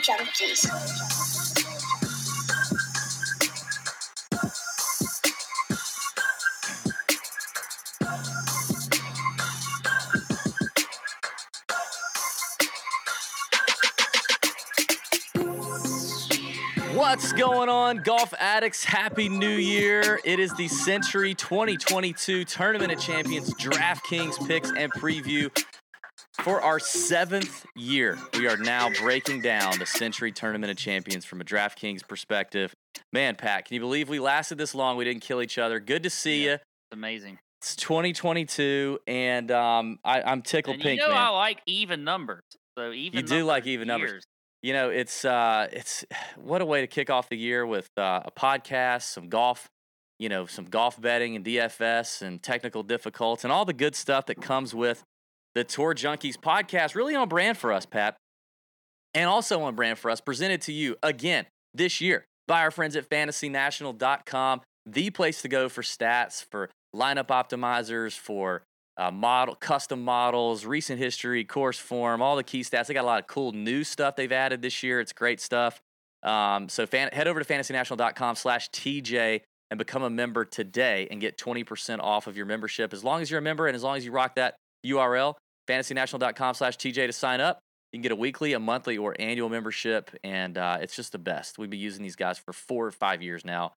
Junkies. What's going on, golf addicts? Happy New Year. It is the Sentry 2022 Tournament of Champions DraftKings picks and preview. For our seventh year, we are now breaking down the Sentry Tournament of Champions from a DraftKings perspective. Man, Pat, can you believe we lasted this long? We didn't kill each other. Good to see you. It's amazing. It's 2022, and um, I, I'm tickled And pink, you know man. I like even numbers. So even You do like even numbers. years. you know it's uh it's what a way to kick off the year with uh, a podcast some golf you know some golf betting and dfs and technical difficulties and all the good stuff that comes with the tour junkies podcast really on brand for us pat and also on brand for us presented to you again this year by our friends at fantasynational.com the place to go for stats for lineup optimizers for uh, model custom models, recent history, course form, all the key stats. They got a lot of cool new stuff they've added this year. It's great stuff. Um, so fan, head over to fantasynational.com slash TJ and become a member today and get 20% off of your membership. As long as you're a member and as long as you rock that URL, fantasynational.com slash TJ to sign up. You can get a weekly, a monthly, or annual membership, and uh, it's just the best. We've been using these guys for four or five years now.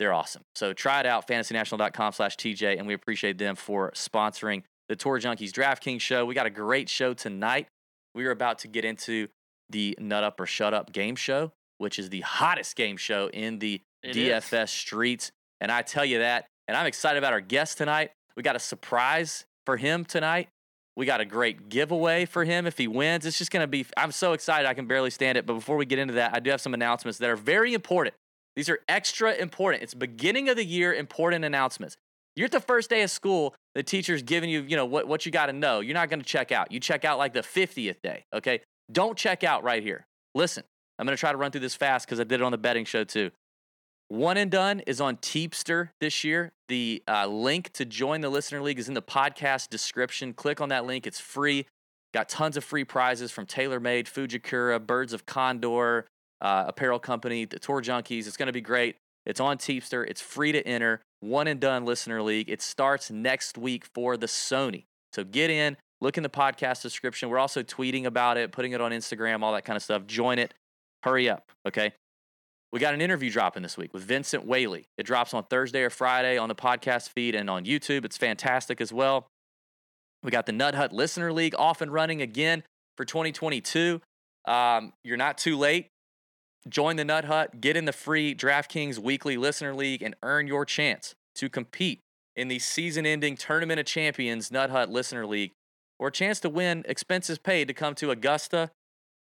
They're awesome. So try it out, fantasynational.com slash TJ, and we appreciate them for sponsoring the Tour Junkies DraftKings show. We got a great show tonight. We are about to get into the Nut Up or Shut Up game show, which is the hottest game show in the It is. DFS streets. And I tell you that. And I'm excited about our guest tonight. We got a surprise for him tonight. We got a great giveaway for him if he wins. It's just going to be, I'm so excited I can barely stand it. But before we get into that, I do have some announcements that are very important. These are extra important. It's beginning of the year important announcements. You're at the first day of school, the teacher's giving you, you know, what, what you got to know. You're not going to check out. You check out like the 50th day, okay? Don't check out right here. Listen, I'm going to try to run through this fast because I did it on the betting show too. One and Done is on Teepster this year. The uh, link to join the Listener League is in the podcast description. Click on that link. It's free. Got tons of free prizes from TaylorMade, Fujikura, Birds of Condor, uh, Apparel Company, the Tour Junkies. It's going to be great. It's on Teepster. It's free to enter. One and Done Listener League. It starts next week for the Sony. So get in, look in the podcast description. We're also tweeting about it, putting it on Instagram, all that kind of stuff. Join it. Hurry up, okay? We got an interview dropping this week with Vincent Whaley. It drops on Thursday or Friday on the podcast feed and on YouTube. It's fantastic as well. We got the Nut Hut Listener League off and running again for 2022. Um, you're not too late. Join the Nut Hut, get in the free DraftKings Weekly Listener League, and earn your chance to compete in the season ending Tournament of Champions Nut Hut Listener League, or a chance to win expenses paid to come to Augusta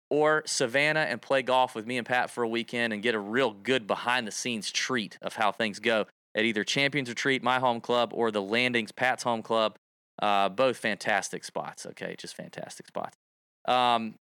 or Savannah and play golf with me and Pat for a weekend and get a real good behind the scenes treat of how things go at either Champions Retreat, my home club, or the Landings, Pat's home club. Uh, both fantastic spots. Okay, just fantastic spots. Um,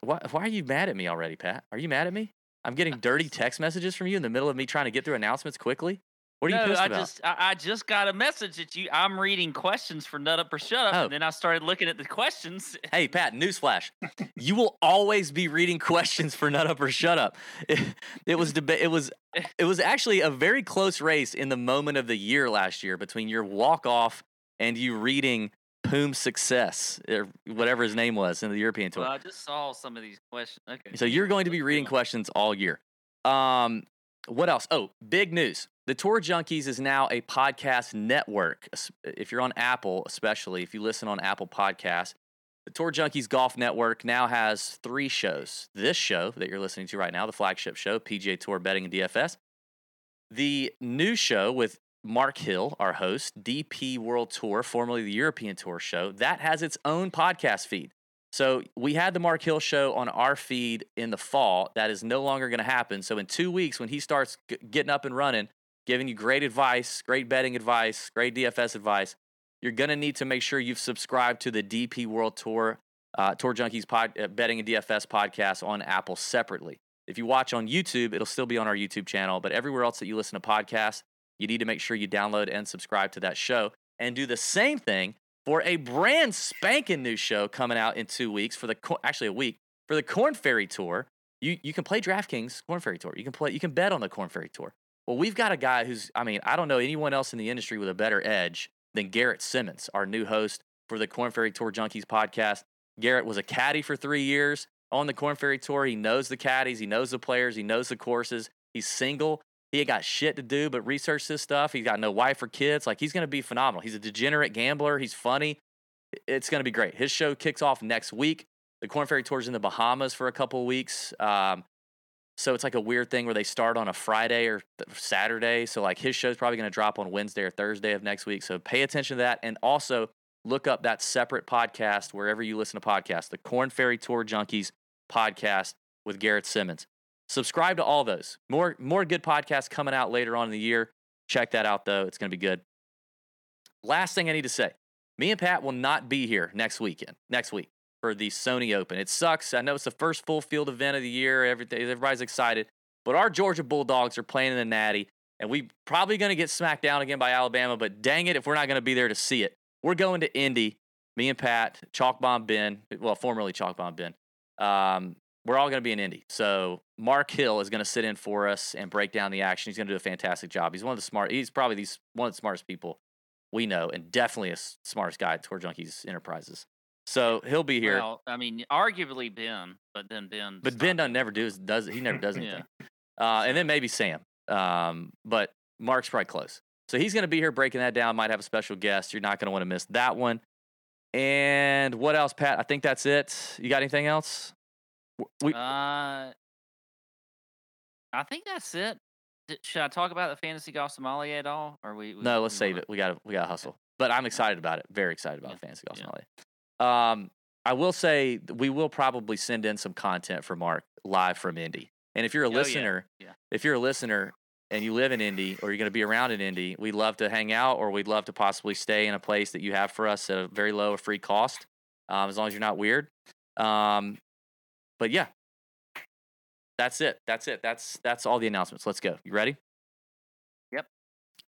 why, why are you mad at me already, Pat? Are you mad at me? I'm getting dirty text messages from you in the middle of me trying to get through announcements quickly. What are you no, pissed I about? just I, I just got a message that you I'm reading questions for Nut Up or Shut Up, Oh. and then I started looking at the questions. Hey, Pat, newsflash. you will always be reading questions for Nut Up or Shut Up. It, it was deba- it was it was actually a very close race in the moment of the year last year between your walk off and you reading Poom Success or whatever his name was in the European tour. Well, I just saw some of these questions. Okay. So you're going to be reading questions all year. Um, what else? Oh, big news. The Tour Junkies is now a podcast network. If you're on Apple, especially if you listen on Apple Podcasts, the Tour Junkies Golf Network now has three shows. This show that you're listening to right now, the flagship show, PGA Tour Betting and DFS. The new show with Mark Hill, our host, DP World Tour, formerly the European Tour show, that has its own podcast feed. So we had the Mark Hill show on our feed in the fall. That is no longer going to happen. So in two weeks, when he starts g- getting up and running, giving you great advice, great betting advice, great DFS advice, you're going to need to make sure you've subscribed to the DP World Tour, uh, Tour Junkies pod, uh, betting and DFS podcast on Apple separately. If you watch on YouTube, it'll still be on our YouTube channel. But everywhere else that you listen to podcasts, you need to make sure you download and subscribe to that show and do the same thing for a brand spanking new show coming out in two weeks for the actually a week for the Korn Ferry Tour, you you can play DraftKings Korn Ferry Tour. You can play you can bet on the Korn Ferry Tour. Well, we've got a guy who's I mean, I don't know anyone else in the industry with a better edge than Garrett Simmons, our new host for the Korn Ferry Tour Junkies podcast. Garrett was a caddy for 3 years on the Korn Ferry Tour. He knows the caddies, he knows the players, he knows the courses. He's single. He ain't got shit to do but research this stuff. He's got no wife or kids. Like he's going to be phenomenal. He's a degenerate gambler. He's funny. It's going to be great. His show kicks off next week. The Korn Ferry Tour's in the Bahamas for a couple of weeks. Um, so it's like a weird thing where they start on a Friday or th- Saturday. So like his show's probably going to drop on Wednesday or Thursday of next week. So pay attention to that, and also look up that separate podcast wherever you listen to podcasts, the Korn Ferry Tour Junkies podcast with Garrett Simmons. Subscribe to all those. More more good podcasts coming out later on in the year. Check that out though. It's going to be good. Last thing I need to say. Me and Pat will not be here next weekend. Next week for the Sony Open. It sucks. I know it's the first full field event of the year. Everything everybody's excited. But our Georgia Bulldogs are playing in the Natty and we probably going to get smacked down again by Alabama, but dang it if we're not going to be there to see it. We're going to Indy. Me and Pat, Chalk Bomb Ben, well, formerly Chalk Bomb Ben. Um, we're all going to be in Indy. So Mark Hill is going to sit in for us and break down the action. He's going to do a fantastic job. He's one of the smart. He's probably one of the smartest people we know, and definitely a smartest guy at Tour Junkies Enterprises. So he'll be here. Well, I mean, arguably Ben, but then Ben. but Ben doesn't never do does he never does Yeah. anything. uh, and then maybe Sam. Um, but Mark's probably close. So he's going to be here breaking that down. Might have a special guest. You're not going to want to miss that one. And what else, Pat? I think that's it. You got anything else? We, Uh, I think that's it. Should I talk about the fantasy golf sommelier at all? Or we? we no, let's we save it. We got to we got to hustle. But I'm excited about it. Very excited about Yeah. the fantasy golf Yeah. sommelier. Um, I will say we will probably send in some content for Mark live from Indy. And if you're a Oh, yeah. listener, Yeah. if you're a listener and you live in Indy or you're going to be around in Indy, we'd love to hang out or we'd love to possibly stay in a place that you have for us at a very low or free cost, um, as long as you're not weird. Um, but yeah, that's it. That's it. That's that's all the announcements. Let's go. You ready? Yep.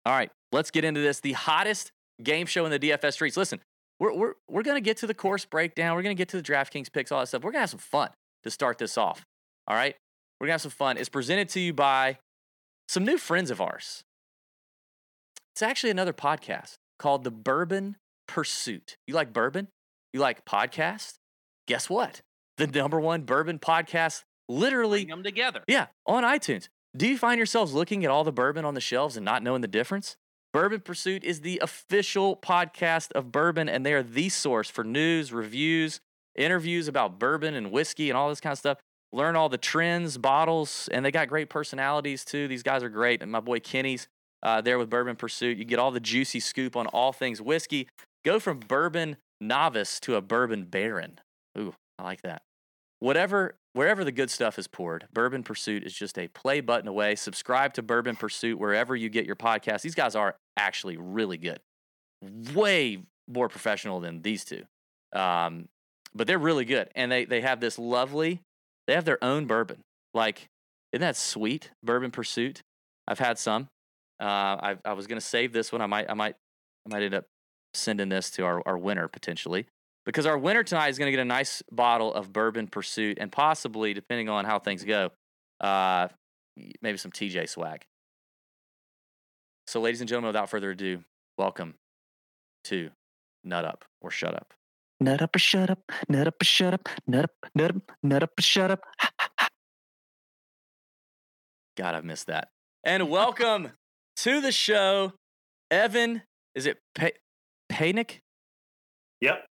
All right, let's get into this. The hottest game show in the DFS streets. Listen, we're we're we're gonna get to the course breakdown. We're gonna get to the DraftKings picks, all that stuff. We're gonna have some fun to start this off. All right, we're gonna have some fun. It's presented to you by some new friends of ours. It's actually another podcast called The Bourbon Pursuit. You like bourbon? You like podcast? Guess what? The number one bourbon podcast, literally Bring them together. yeah, on iTunes. Do you find yourselves looking at all the bourbon on the shelves and not knowing the difference? Bourbon Pursuit is the official podcast of bourbon, and they are the source for news, reviews, interviews about bourbon and whiskey and all this kind of stuff. Learn all the trends, bottles, and they got great personalities too. These guys are great. And my boy Kenny's uh, there with Bourbon Pursuit. You get all the juicy scoop on all things whiskey. Go from bourbon novice to a bourbon baron. Ooh, I like that. Whatever, wherever the good stuff is poured, Bourbon Pursuit is just a play button away. Subscribe to Bourbon Pursuit wherever you get your podcast. These guys are actually really good, way more professional than these two, um, but they're really good. And they they have this lovely, they have their own bourbon. Like, isn't that sweet? Bourbon Pursuit. I've had some. Uh, I I was gonna save this one. I might I might I might end up sending this to our, our winner potentially because our winner tonight is going to get a nice bottle of bourbon pursuit and possibly depending on how things go uh, maybe some tj swag so ladies and gentlemen without further ado welcome to nut up or shut up Nut up or shut up, nut up or shut up, nut up, nut up, nut up or shut up. god I've missed that and welcome to the show evan is it pa- panic Yep.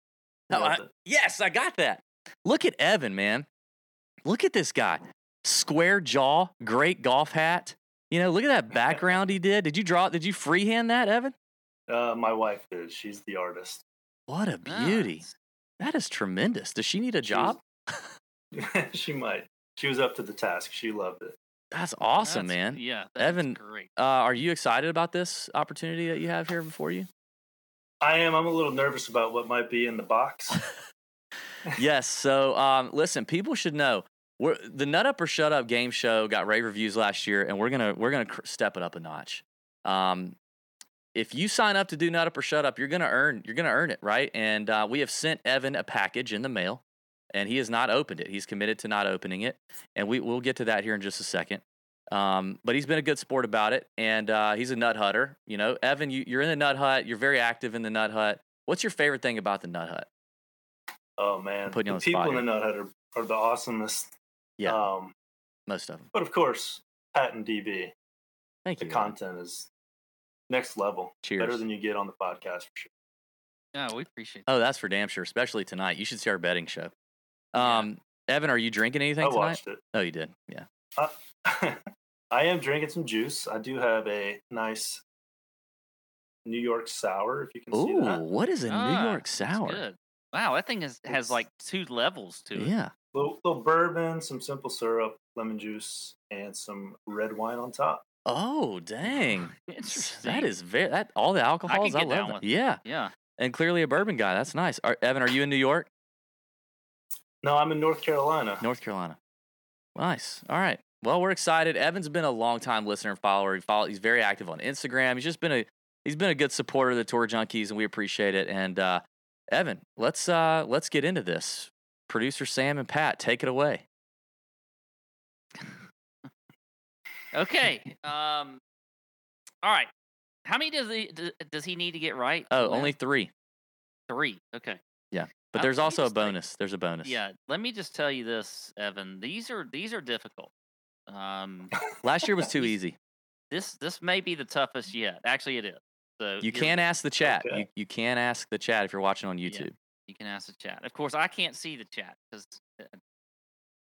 No, I- yes, I got that. Look at Evan, man. Look at this guy. Square jaw, great golf hat. You know, look at that background he did. Did you draw? Did you freehand that, Evan? Uh, my wife is. She's the artist. What a beauty. Nice. That is tremendous. Does she need a She was- job? she might. She was up to the task. She loved it. That's awesome, That's- man. Yeah, that's Evan, great. Uh, are you excited about this opportunity that you have here before you? I am. I'm a little nervous about what might be in the box. yes. So, um, listen, people should know we're, the Nut Up or Shut Up game show got rave reviews last year, and we're gonna we're gonna step it up a notch. Um, if you sign up to do Nut Up or Shut Up, you're gonna earn you're gonna earn it, right? And uh, we have sent Evan a package in the mail. and he has not opened it. He's committed to not opening it, and we we'll get to that here in just a second. Um, but he's been a good sport about it, and uh, he's a nut hutter. You know, Evan, you, you're in the nut hut. You're very active in the nut hut. What's your favorite thing about the nut hut? Oh man, putting you the on the people spot in the here. Nut Hut are, are the awesomest. Yeah, Um, most of them. but of course, Pat and DB, Thank the you. Evan. content is next level. Cheers. Better than you get on the podcast for sure. Yeah, we appreciate that. Oh, that's for damn sure. Especially tonight. You should see our betting show. Yeah. Um, Evan, are you drinking anything I tonight? watched it. Oh, you did. Yeah. Uh, I am drinking some juice. I do have a nice New York sour, if you can see Ooh, that. what is a Ah, New York sour? Good. Wow, that thing has, has It's- like two levels to it. Yeah. Little, little bourbon, some simple syrup, lemon juice, and some red wine on top. Oh, dang. Interesting. That is very that all the alcohols. I, get love down that. with. Yeah, Yeah. and clearly a bourbon guy. That's nice. Are, Evan, are you in New York, No, I'm in North Carolina. North Carolina? Nice. All right. Well, we're excited. Evan's been a long time listener and follower. He follow, he's very active on Instagram. He's just been a he's been a good supporter of the Tour Junkies, and we appreciate it. And uh, Evan, let's uh, let's get into this. Producer Sam and Pat, take it away. Okay. Um. All right. How many does he does he need to get right? Oh, only three. three. Okay. Yeah, but Uh, there's also a just tell you- bonus. There's a bonus. Yeah. Let me just tell you this, Evan. These are these are difficult. Um. Last year was too easy. this this may be the toughest yet. Actually, it is. So You can ask the chat. Okay. You, you can ask the chat if you're watching on Yeah. YouTube. You can ask the chat. Of course, I can't see the chat because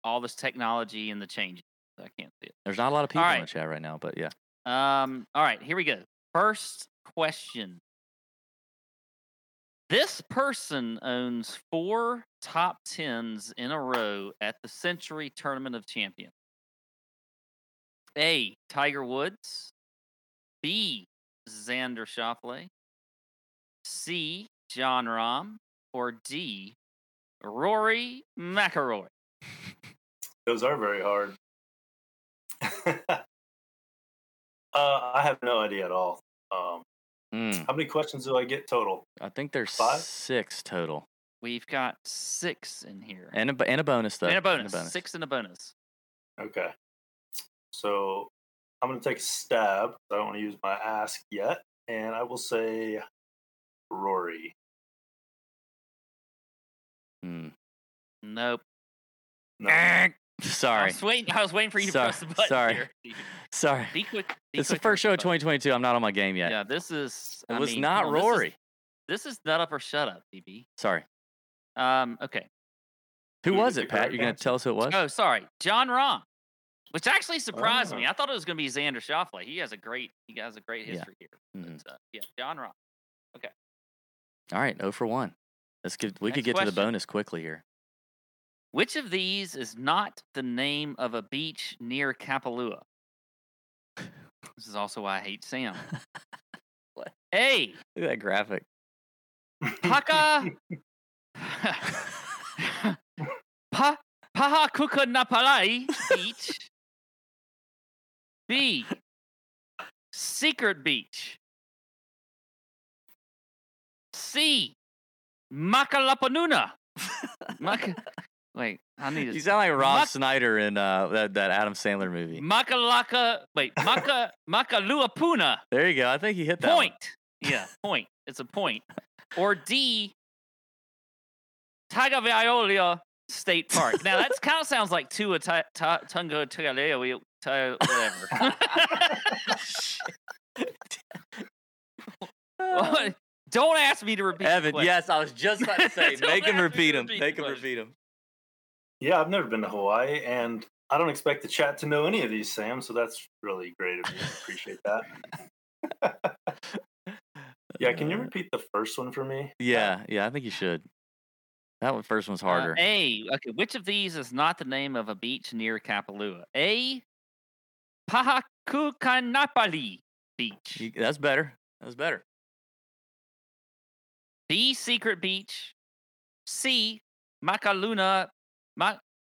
all this technology and the changes. I can't see it. There's not a lot of people in the chat right now, but yeah. Um. All right, here we go. First question. This person owns four top tens in a row at the Sentry Tournament of Champions. A. Tiger Woods. B. Xander Schauffele. C. Jon Rahm. Or D. Rory McIlroy. Those are very hard. uh, I have no idea at all. Um, Mm, how many questions do I get total? I think there's Five? six total, We've got six in here. and a, and a bonus though. and a bonus. Six and a bonus. Okay. So I'm going to take a stab. I don't want to use my ask yet. And I will say Rory. Mm, Nope. No. Sorry. I sorry, was waiting. I was waiting for you to Sorry, press the button. sorry. Here. Steve. sorry. Be quick. Be It's the quick to first show of 2022. I'm not on my game yet. Yeah, this is. it I was mean, not come on, this is- Rory. This is, nut up or shut up, BB. Sorry. Um. Okay. Who Who was it, Pat? You're gonna tell us who it was? Oh, sorry, Jon Rahm. Which actually surprised me. Oh. I thought it was going to be Xander Schauffele. He has a great. He has a great Yeah. history here. Mhm. But, uh, yeah, Jon Rahm. All right, 0 for one. Let's get. We could Next get to the bonus quickly here. Which of these is not the name of a beach near Kapalua? This is also why I hate Sam. What? A. Look at that graphic. Paka. pa Pahakukanapalai Beach. B. Secret Beach. C. Makalapanuna. Maka, wait, I need You sound like Rob Muck- Schneider in uh, that that Adam Sandler movie. Makalaka. Wait, Maka Makaluapuna. There you go. I think he hit that. one. Point. Yeah, point. It's a point. Or D. Tagavaiolia State Park. Now that kind of sounds like Tua Tungo Tagaleo, Ta- whatever. What? Don't ask me to repeat. the Evan, question. yes, I was just about to say, make him ask me to repeat him. Make him repeat him. Yeah, I've never been to Hawaii, and I don't expect the chat to know any of these, Sam. So that's really great of you. I appreciate that. Yeah, can you Uh, repeat the first one for me? Yeah, yeah, I think you should. That one first one's Uh, harder. A. Okay, which of these is not the name of a beach near Kapalua? A. Pahakukanapali Beach. You- that's better. That's better. B. Secret Beach. C. Makaluna. Ma,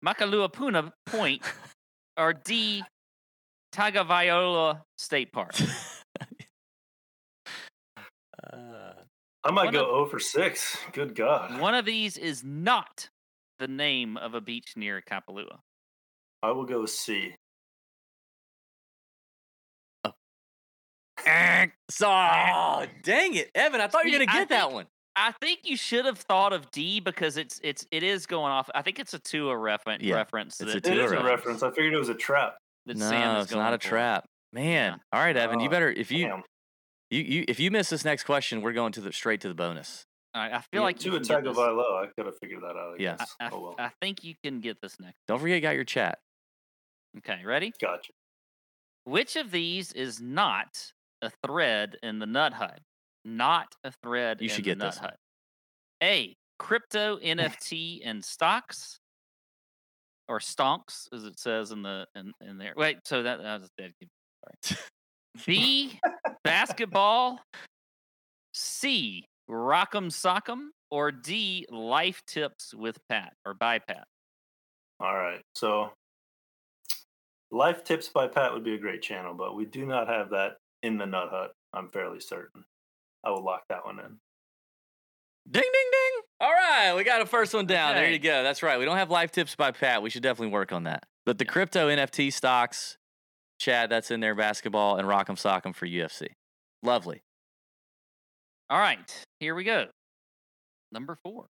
Makaluapuna Point. or D. Tagavaiola State Park. Uh, I might One go of- 0 for 6. Good God. One of these is not the name of a beach near Kapalua? I will go with C. So, oh, dang it, Evan! I thought you were gonna I get that one. I think you should have thought of D because it's it's it is going off. I think it's a Tua reference. Yeah, reference. it's a that- It Tua is a reference. reference. I figured it was a trap. that No, Sam is it's not a for. trap, man. All right, Evan, you better if you Damn. you you if you miss this next question, we're going to the straight to the bonus. All right, I feel Yeah, like you to can attack of. Ilo, I could have figured that out. I Yeah. guess. I, I, oh well. I think you can get this next. Don't forget, you got your chat. Okay, ready? Gotcha. Which of these is not a thread in the Nut Hut? Not a thread You in should the get Nut this. Hut. A. Crypto NFT and stocks, or stonks, as it says in the in, in there. Wait, so that, that was a dead. Sorry. B. basketball. C. Rock'em Sock'em, or D. Life tips with Pat or by Pat. All right. So, Life Tips by Pat would be a great channel, but we do not have that in the Nut Hut. I'm fairly certain. I will lock that one in. Ding ding ding! All right, we got a first one down. There you go. That's right. We don't have life tips by Pat. We should definitely work on that. But the Yeah. crypto NFT stocks, Chad, that's in there. Basketball and Rock'em Sock'em for UFC. Lovely. All right, here we go. Number four.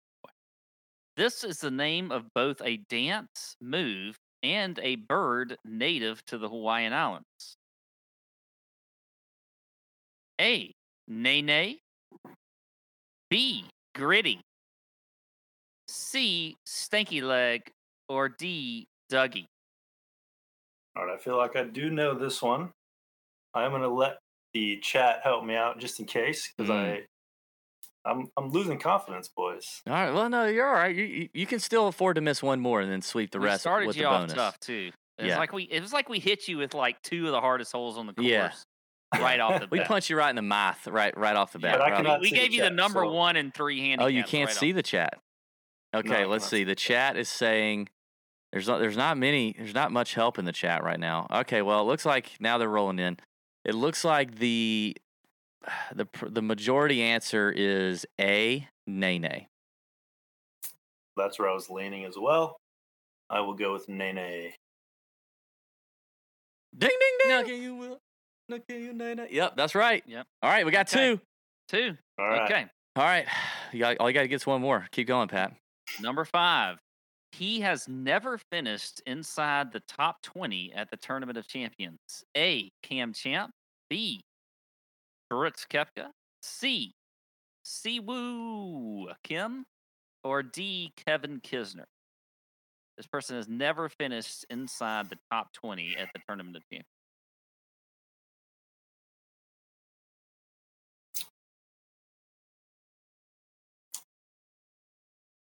This is the name of both a dance move and a bird native to the Hawaiian Islands. A. Nene. B. Gritty. C. Stanky Leg. Or D. Dougie. All right. I feel like I do know this one. I'm going to let the chat help me out just in case because Mm. I. I'm I'm losing confidence, boys. All right. Well, no, you're all right. You, you, you can still afford to miss one more and then sweep the we rest started with you the off bonus. tough too. It was Yeah. like we it was like we hit you with like two of the hardest holes on the course Yeah. Right off the bat. We bat. punched you right in the mouth, right, right off the bat. But I right off- we see the gave you the number so- one and three handicaps. Oh, you can't right see off. the chat. Okay, No, let's see. see The the chat is saying there's not there's not many there's not much help in the chat right now. Okay, well it looks like now they're rolling in. It looks like the the the majority answer is A nay nay. That's where I was leaning as well. I will go with nay nay. Ding ding ding. Look at you, Will. Look at you, Nene. Yep, that's right. Yep. All right, we got Okay. two. Two. All right. Okay. All right, you got all you got to get is one more. Keep going, Pat. Number five. He has never finished inside the top 20 at the Tournament of Champions. A. Cam Champ. B. Brooks Koepka. C. Si Woo Kim. Or D. Kevin Kisner. This person has never finished inside the top 20 at the Tournament of Champions.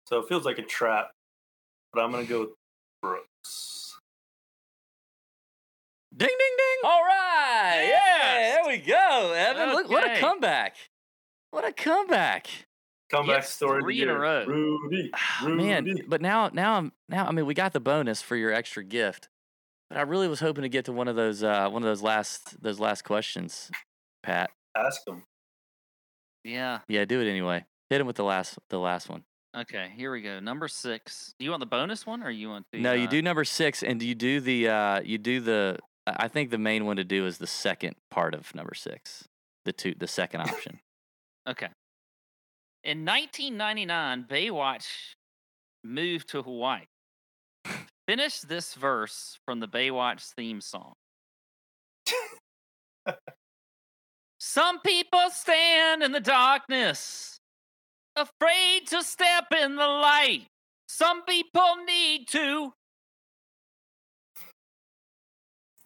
So it feels like a trap, but I'm going to go with Brooks. Ding ding ding. All right. Yeah, Yes. there we go, Evan. Look, what a comeback. What a comeback. Comeback Yes, story. of the three in a row. Rudy. Ah, Rudy. Man, but now now I'm now I mean we got the bonus for your extra gift. But I really was hoping to get to one of those uh one of those last those last questions, Pat. Ask him. Yeah. Yeah, do it anyway. Hit him with the last the last one. Okay, here we go. Number six. Do you want the bonus one or you want the no, you uh, do number 6 and you do the uh you do the I think the main one to do is the second part of number 6. The two the second option. Okay. In 1999, Baywatch moved to Hawaii. Finish this verse from the Baywatch theme song. Some people stand in the darkness, afraid to step in the light. Some people need to.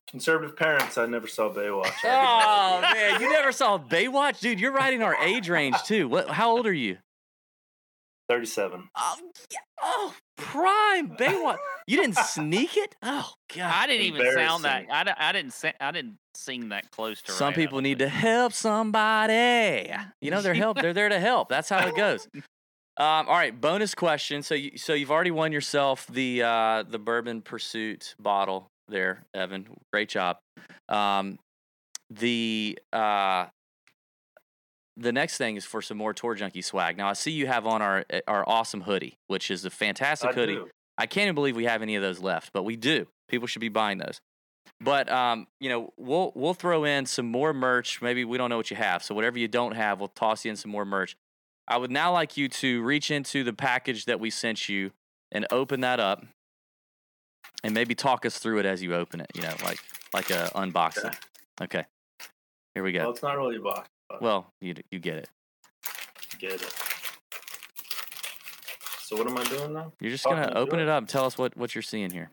Conservative parents, I never saw Baywatch. oh man, you never saw Baywatch? Dude, you're right in our age range too. What how old are you? 37. Oh, yeah. oh, prime Baywatch. You didn't sneak it? Oh God. I didn't even sound that. I, I didn't. Sa- I didn't sing that close to. Some right, people don't need to help somebody. You know, they're help. They're there to help. That's how it goes. Um, all right, bonus question. So, you, so you've already won yourself the uh, the Bourbon Pursuit bottle there, Evan. Great job. Um, the uh, the next thing is for some more tour junkie swag. Now I see you have on our eh, our awesome hoodie, which is a fantastic I hoodie. do. I can't even believe we have any of those left, but we do. People should be buying those. But um, you know, we'll we'll throw in some more merch. Maybe we don't know what you have, so whatever you don't have, we'll toss you in some more merch. I would now like you to reach into the package that we sent you and open that up, and maybe talk us through it as you open it. You know, like like a unboxing. Okay, here we go. Well, it's not really a box. But Well, you you get it. get it. So what am I doing now? You're just gonna to open it. up. and Tell us what what you're seeing here.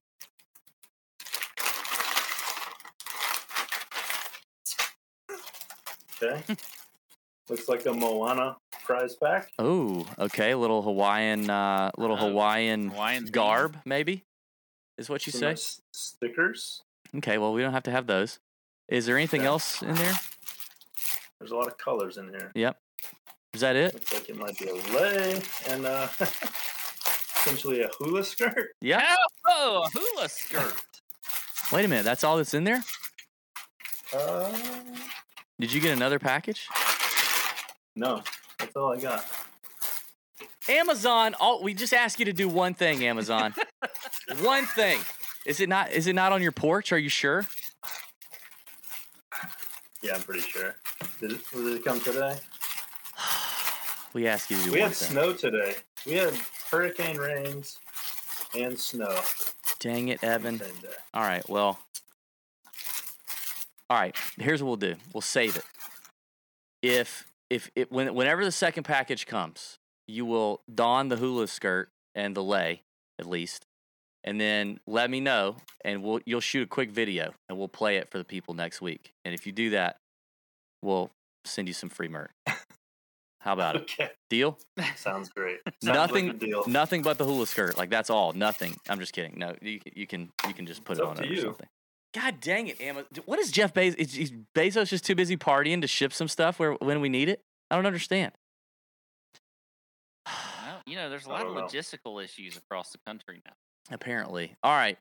Okay. Looks like a Moana prize pack. Oh, okay. A little Hawaiian, uh, little Oh, Hawaiian Hawaiian theme. garb, maybe, is what you Some say. nice stickers. Okay. Well, we don't have to have those. Is there anything Okay. else in there? There's a lot of colors in here. Yep. Is that it? Looks like it might be a lei and uh, essentially a hula skirt. Yeah. Oh, a hula skirt. Wait a minute. That's all that's in there. Uh, Did you get another package? no, that's all I got. Amazon. All we just ask you to do one thing. Amazon. one thing. Is it not? Is it not on your porch? Are you sure? Yeah, I'm pretty sure. Did it, did it come today? We ask you to do We one had snow today. We had hurricane rains and snow. Dang it, Evan. All right. Well. All right. Here's what we'll do. We'll save it. If if it when whenever the second package comes, you will don the hula skirt and the lei at least, and then let me know, and we'll you'll shoot a quick video and we'll play it for the people next week. And if you do that, we'll send you some free merch. How about it? Okay, Deal? sounds great. Sounds Nothing- Like deal. Nothing but the hula skirt. Like that's all. Nothing. I'm just kidding. No, you can you can you can just put It's it on it or you. something. God dang it, Amazon! What is Jeff Bezos? Is, is Bezos just too busy partying to ship some stuff where when we need it? I don't understand. Well, you know, there's a lot of don't know. logistical issues across the country now. Apparently. All right,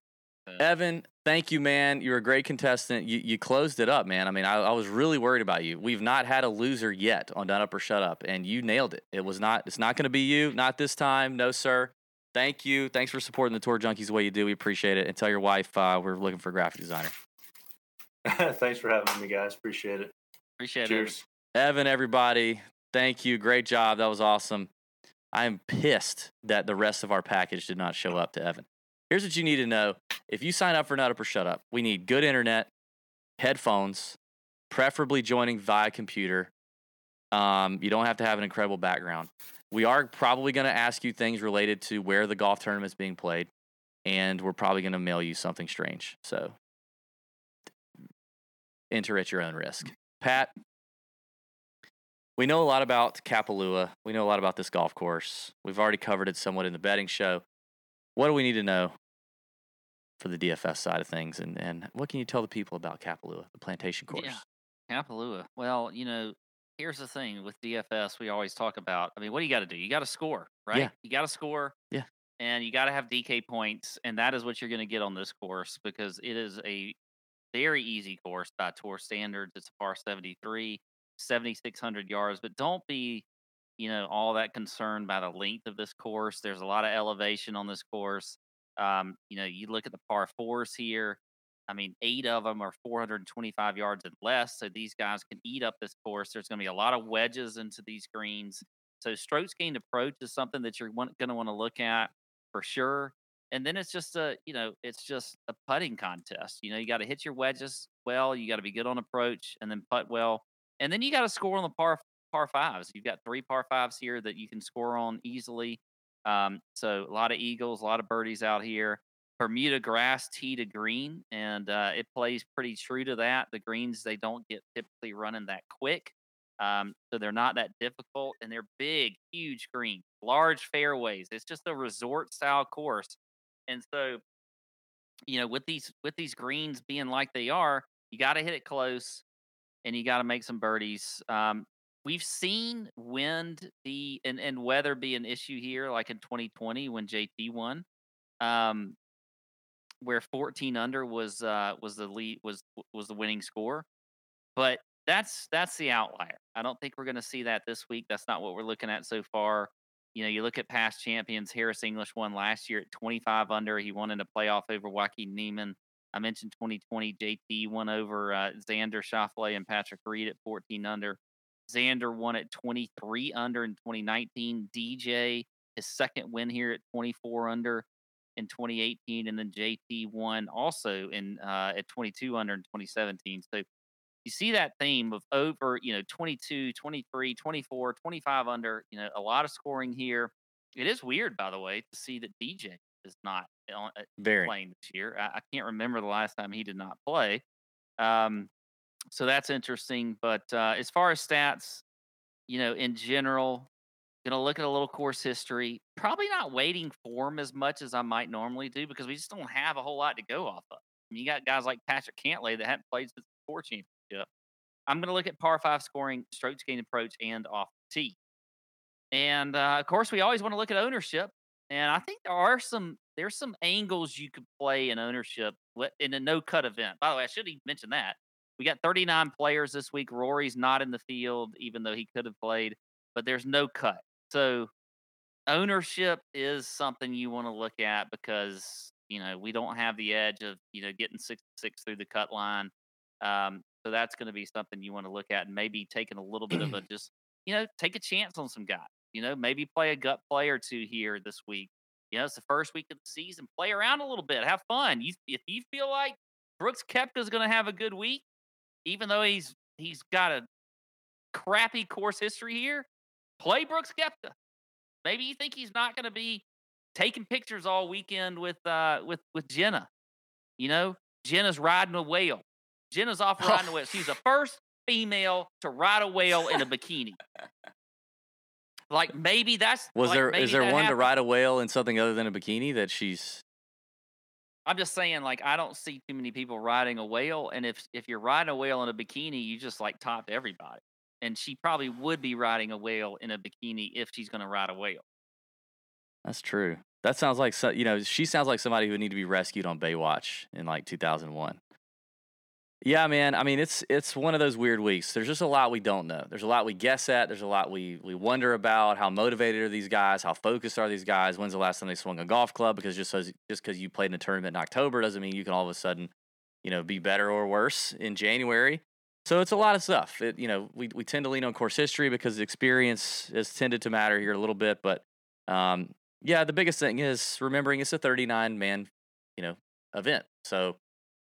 Uh, Evan. Thank you, man. You're a great contestant. You you closed it up, man. I mean, I, I was really worried about you. We've not had a loser yet on Done Up or Shut Up, and you nailed it. It was not. It's not going to be you. Not this time. No, sir. Thank you. Thanks for supporting the Tour Junkies the way you do. We appreciate it. And tell your wife uh, we're looking for a graphic designer. Thanks for having me, guys. Appreciate it. Appreciate it. Cheers. Evan, everybody, thank you. Great job. That was awesome. I am pissed that the rest of our package did not show up to Evan. Here's what you need to know. If you sign up for Nut Up or Shut Up, we need good internet, headphones, preferably joining via computer. Um, you don't have to have an incredible background. We are probably going to ask you things related to where the golf tournament is being played, and we're probably going to mail you something strange. So enter at your own risk. Pat, we know a lot about Kapalua. We know a lot about this golf course. We've already covered it somewhat in the betting show. What do we need to know for the DFS side of things? And, and what can you tell the people about Kapalua, the plantation course? Yeah. Kapalua. Well, you know, here's the thing with DFS, we always talk about. I mean, what do you got to do? You got to score, right? Yeah. You got to score. Yeah. And you got to have DK points, and that is what you're going to get on this course because it is a very easy course by tour standards. It's a par 73, 7,600 yards, but don't be, you know, all that concerned by the length of this course. There's a lot of elevation on this course. Um, you know, you look at the par fours here. I mean, eight of them are 425 yards and less. So these guys can eat up this course. There's going to be a lot of wedges into these greens. So strokes gained approach is something that you're going to want to look at for sure. And then it's just a, you know, it's just a putting contest. You know, you got to hit your wedges well. You got to be good on approach and then putt well. And then you got to score on the par par fives. You've got three par fives here that you can score on easily. Um, so a lot of eagles, a lot of birdies out here. Bermuda grass tee to green, and uh, it plays pretty true to that. The greens they don't get typically running that quick, um, so they're not that difficult, and they're big, huge greens, large fairways. It's just a resort style course, and so you know with these with these greens being like they are, you got to hit it close, and you got to make some birdies. Um, we've seen wind be and, and weather be an issue here, like in 2020 when JT won. Um, where 14 under was uh was the lead was was the winning score but that's that's the outlier I don't think we're going to see that this week. That's not what we're looking at so far. You know, you look at past champions. Harris English won last year at 25 under. He won in a playoff over Joaquin Niemann. I mentioned 2020 JT won over uh, Xander Schauffele and Patrick Reed at 14 under. Xander won at 23 under in 2019. DJ, his second win here at 24 under in 2018, and then JT won also in uh, at 22 under in 2017. So you see that theme of over, you know, 22, 23, 24, 25 under, you know, a lot of scoring here. It is weird, by the way, to see that DJ is not on, uh, Very. playing this year. I, I can't remember the last time he did not play. Um, so that's interesting. But uh, as far as stats, you know, in general, gonna look at a little course history. Probably not waiting for form as much as I might normally do because we just don't have a whole lot to go off of. I mean, you got guys like Patrick Cantlay that haven't played since the tour championship. I'm gonna look at par five scoring, strokes gained approach, and off the tee. And uh, of course, we always want to look at ownership. And I think there are some there's some angles you could play in ownership in a no cut event. By the way, I should even mention that we got 39 players this week. Rory's not in the field, even though he could have played, but there's no cut. So ownership is something you want to look at because you know we don't have the edge of you know getting six six through the cut line. Um, so that's going to be something you want to look at, and maybe taking a little bit of a just you know take a chance on some guys. You know, maybe play a gut play or two here this week. You know, it's the first week of the season. Play around a little bit, have fun. You, if you feel like Brooks Koepka's going to have a good week, even though he's he's got a crappy course history here, play Brooks Koepka. Maybe you think he's not going to be taking pictures all weekend with uh with with Jena. You know, Jena's riding a whale. Jena's off riding a whale. She's the first female to ride a whale in a bikini. Like maybe that's Was like, there there that one to ride a whale in something other than a bikini that she's I'm just saying, like, I don't see too many people riding a whale, and if if you're riding a whale in a bikini, you just like topped everybody. And she probably would be riding a whale in a bikini if she's going to ride a whale. That's true. That sounds like you know, she sounds like somebody who would need to be rescued on Baywatch in like 2001. Yeah, man. I mean, it's it's one of those weird weeks. There's just a lot we don't know. There's a lot we guess at. There's a lot we we wonder about. How motivated are these guys? How focused are these guys? When's the last time they swung a golf club? Because just so, just because you played in a tournament in October doesn't mean you can all of a sudden, you know, be better or worse in January. So it's a lot of stuff. It, you know, we we tend to lean on course history because experience has tended to matter here a little bit. But um, yeah, the biggest thing is remembering it's a 39 man, you know, event. So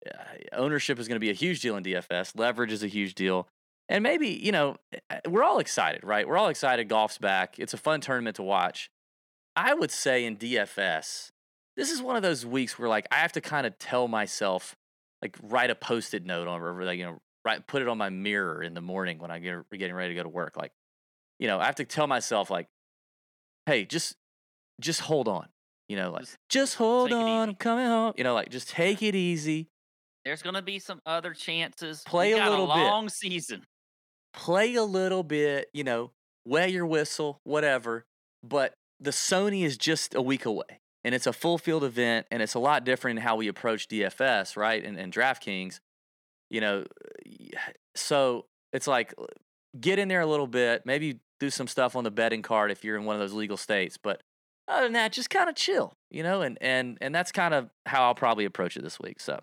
uh, ownership is going to be a huge deal in DFS. Leverage is a huge deal. And maybe, you know, uh, we're all excited, right? We're all excited. Golf's back. It's a fun tournament to watch. I would say in DFS, this is one of those weeks where, like, I have to kind of tell myself, like, write a post it note on, or, like, you know, write, put it on my mirror in the morning when I get getting ready to go to work. Like, you know, I have to tell myself, like, hey, just, just hold on. You know, like, Just just hold on. I'm coming home. You know, like, just take it easy. There's going to be some other chances. Play a little bit. long season. play a little bit, you know, wet your whistle, whatever. But the Sony is just a week away and it's a full field event and it's a lot different in how we approach DFS, right? And, and DraftKings, you know, so it's like get in there a little bit, maybe do some stuff on the betting card if you're in one of those legal states. But other than that, just kind of chill, you know, and, and, and that's kind of how I'll probably approach it this week. So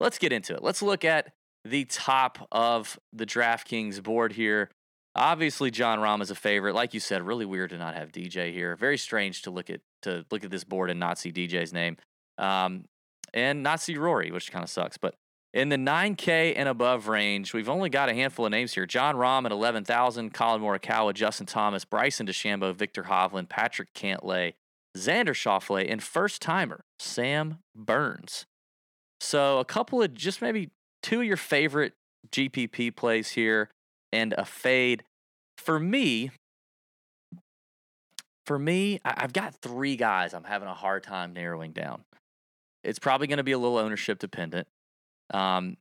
let's get into it. Let's look at the top of the DraftKings board here. Obviously, Jon Rahm is a favorite. Like you said, really weird to not have DJ here. Very strange to look at to look at this board and not see DJ's name, um, and not see Rory, which kind of sucks. But in the 9K and above range, we've only got a handful of names here: Jon Rahm at 11,000, Collin Morikawa, Justin Thomas, Bryson DeChambeau, Viktor Hovland, Patrick Cantlay, Xander Schauffele, and first timer Sam Burns. So a couple of just maybe two of your favorite GPP plays here and a fade. For me, for me, I've got three guys I'm having a hard time narrowing down. It's probably going to be a little ownership dependent. Um,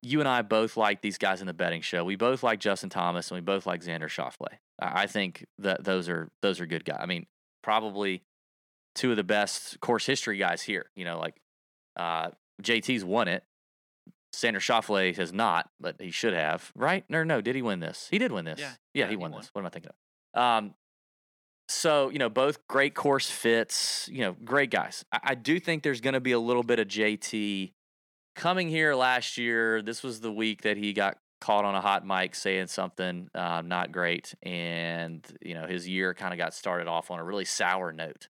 you and I both like these guys in the betting show. We both like Justin Thomas and we both like Xander Schauffele. I think that those are those are good guys. I mean, probably two of the best course history guys here. You know, like uh, JT's won it. Xander Schauffele has not, but he should have, right? No, no, did he win this? He did win this. Yeah, yeah, yeah, he he won won. this. What am I thinking of? Um, so you know, both great course fits. You know, great guys. I, I do think there's going to be a little bit of JT coming here last year. This was the week that he got caught on a hot mic saying something uh, not great, and you know, his year kind of got started off on a really sour note.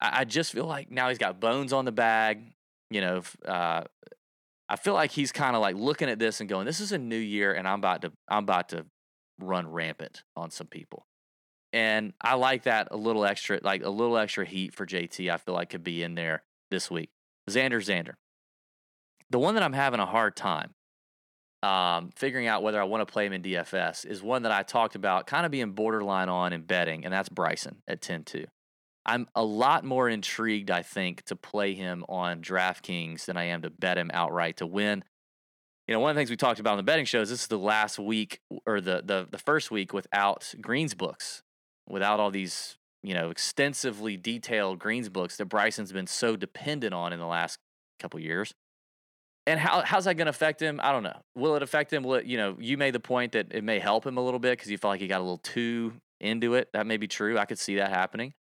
I, I just feel like now he's got bones on the bag. You know, uh, I feel like he's kind of like looking at this and going, "This is a new year, and I'm about to I'm about to run rampant on some people." And I like that a little extra, like a little extra heat for JT. I feel like could be in there this week. Xander, Xander, the one that I'm having a hard time um, figuring out whether I want to play him in DFS is one that I talked about kind of being borderline on in betting, and that's Bryson at 10 2. I'm a lot more intrigued, I think, to play him on DraftKings than I am to bet him outright to win. You know, one of the things we talked about on the betting show is this is the last week or the the, the first week without greens books, without all these, you know, extensively detailed greens books that Bryson's been so dependent on in the last couple years. And how how's that going to affect him? I don't know. Will it affect him? Will it, you know, you made the point that it may help him a little bit because you felt like he got a little too into it. That may be true. I could see that happening.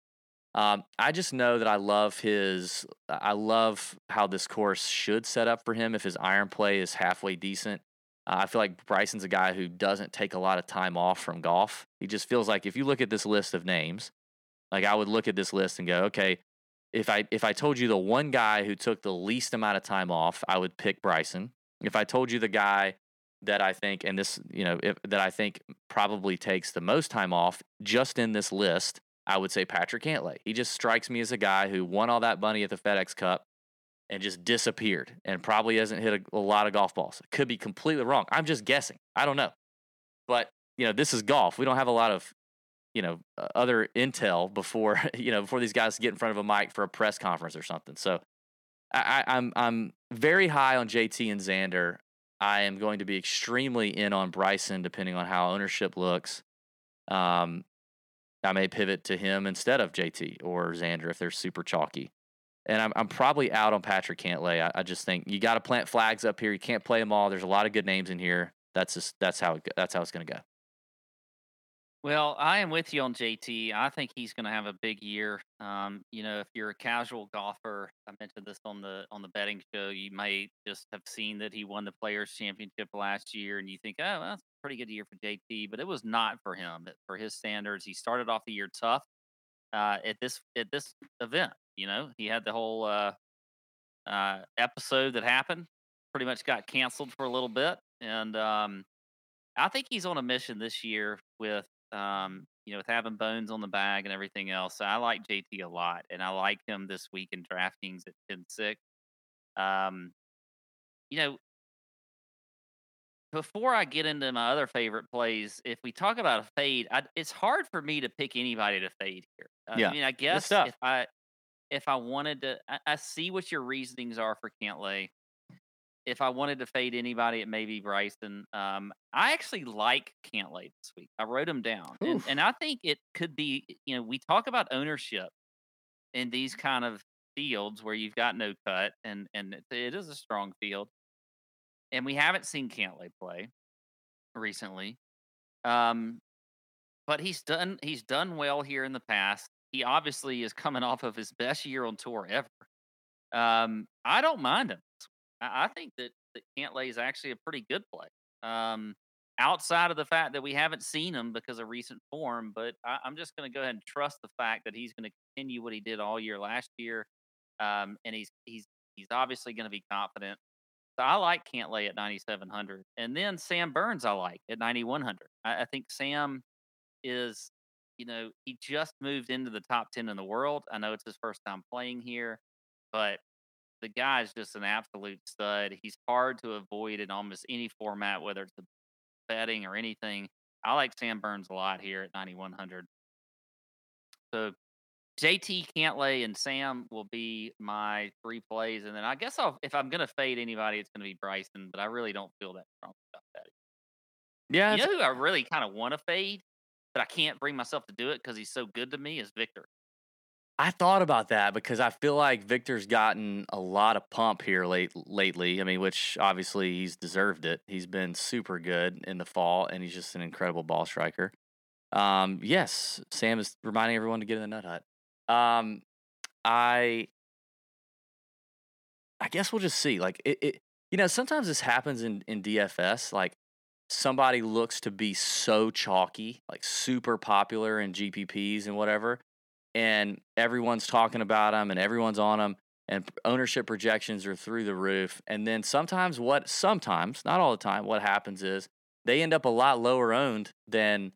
Um, I just know that I love his. I love how this course should set up for him if his iron play is halfway decent. Uh, I feel like Bryson's a guy who doesn't take a lot of time off from golf. He just feels like if you look at this list of names, like I would look at this list and go, okay, if I if I told you the one guy who took the least amount of time off, I would pick Bryson. If I told you the guy that I think and this, you know, if, that I think probably takes the most time off just in this list, I would say Patrick Cantlay. He just strikes me as a guy who won all that money at the FedEx Cup and just disappeared and probably hasn't hit a, a lot of golf balls. Could be completely wrong. I'm just guessing. I don't know. But, you know, this is golf. We don't have a lot of, you know, uh, other intel before, you know, before these guys get in front of a mic for a press conference or something. So I, I, I'm I'm very high on JT and Xander. I am going to be extremely in on Bryson depending on how ownership looks. Um, I may pivot to him instead of JT or Xander if they're super chalky. And I'm, I'm probably out on Patrick Cantlay. I, I just think you got to plant flags up here. You can't play them all. There's a lot of good names in here. That's just that's how it, that's how it's going to go. Well, I am with you on JT. I think he's going to have a big year. Um, you know, if you're a casual golfer, I mentioned this on the on the betting show. You may just have seen that he won the Players Championship last year, and you think, oh, well, that's a pretty good year for JT. But it was not for him. For his standards, he started off the year tough. Uh, at this at this event, you know, he had the whole uh, uh, episode that happened. Pretty much got canceled for a little bit, and um, I think he's on a mission this year with um, you know, with having bones on the bag and everything else. So I like JT a lot, and I like him this week in DraftKings at 10 6. Um, you know, before I get into my other favorite plays, if we talk about a fade, I, it's hard for me to pick anybody to fade here. I Yeah, mean, I guess if I if I wanted to, I, I see what your reasonings are for Cantlay. If I wanted to fade anybody, it may be Bryson. Um, I actually like Cantlay this week. I wrote him down, and, and I think it could be. You know, we talk about ownership in these kind of fields where you've got no cut, and and it, it is a strong field, and we haven't seen Cantlay play recently. Um, but he's done he's done well here in the past. He obviously is coming off of his best year on tour ever. Um, I don't mind him. I, think that that Cantlay is actually a pretty good play. Um, outside of the fact that we haven't seen him because of recent form, but I, I'm just going to go ahead and trust the fact that he's going to continue what he did all year last year, um, and he's he's he's obviously going to be confident. So I like Cantlay at 9,700, and then Sam Burns I like at 9,100. I, I think Sam is, you know, he just moved into the top 10 in the world. I know it's his first time playing here, but the guy is just an absolute stud. He's hard to avoid in almost any format, whether it's a betting or anything. I like Sam Burns a lot here at 9,100. So JT Cantlay and Sam will be my three plays, and then I guess I'll if I'm gonna fade anybody, it's gonna be Bryson. But I really don't feel that strong about that. Yeah, You know who I really kind of want to fade, but I can't bring myself to do it because he's so good to me is Viktor. I thought about that because I feel like Viktor's gotten a lot of pump here late lately. I mean, which obviously he's deserved it. He's been super good in the fall, and he's just an incredible ball striker. Um, yes, Sam is reminding everyone to get in the nut hut. Um, I, I guess we'll just see. Like it, it, you know, sometimes this happens in in DFS. Like somebody looks to be so chalky, like super popular in GPPs and whatever, and everyone's talking about them and everyone's on them and ownership projections are through the roof and then sometimes what sometimes not all the time what happens is they end up a lot lower owned than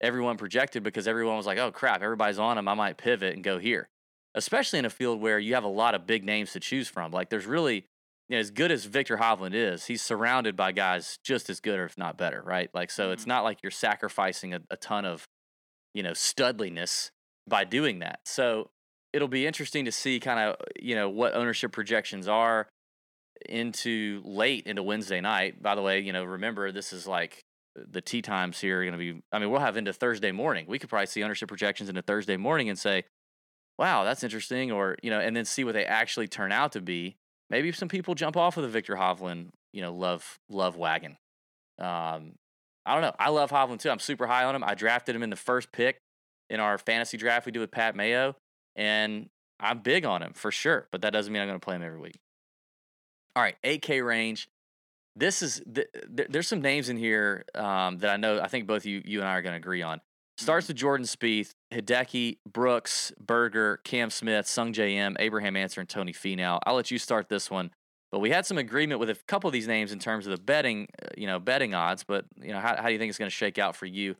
everyone projected because everyone was like oh crap everybody's on them i might pivot and go here especially in a field where you have a lot of big names to choose from like there's really you know, as good as Viktor Hovland is, he's surrounded by guys just as good or if not better, right? Like, so it's Mhm. not like you're sacrificing a, a ton of, you know, studliness by doing that. So it'll be interesting to see kind of you know what ownership projections are into late into Wednesday night. By the way, you know remember this is like the tea times here are going to be. I mean, we'll have into Thursday morning. We could probably see ownership projections into Thursday morning and say, "Wow, that's interesting," or you know, and then see what they actually turn out to be. Maybe some people jump off of the Viktor Hovland, you know, love love wagon. Um, I don't know. I love Hovland too. I'm super high on him. I drafted him in the first pick in our fantasy draft we do with Pat Mayo, and I'm big on him for sure. But that doesn't mean I'm going to play him every week. All right, 8K range. This is th- th- there's some names in here um, that I know. I think both you you and I are going to agree on. Starts with Jordan Spieth, Hideki, Brooks, Berger, Cam Smith, Sungjae Im, Abraham Ancer, and Tony Finau. I'll let you start this one. But we had some agreement with a couple of these names in terms of the betting, uh, you know, betting odds. But you know, how, how do you think it's going to shake out for you?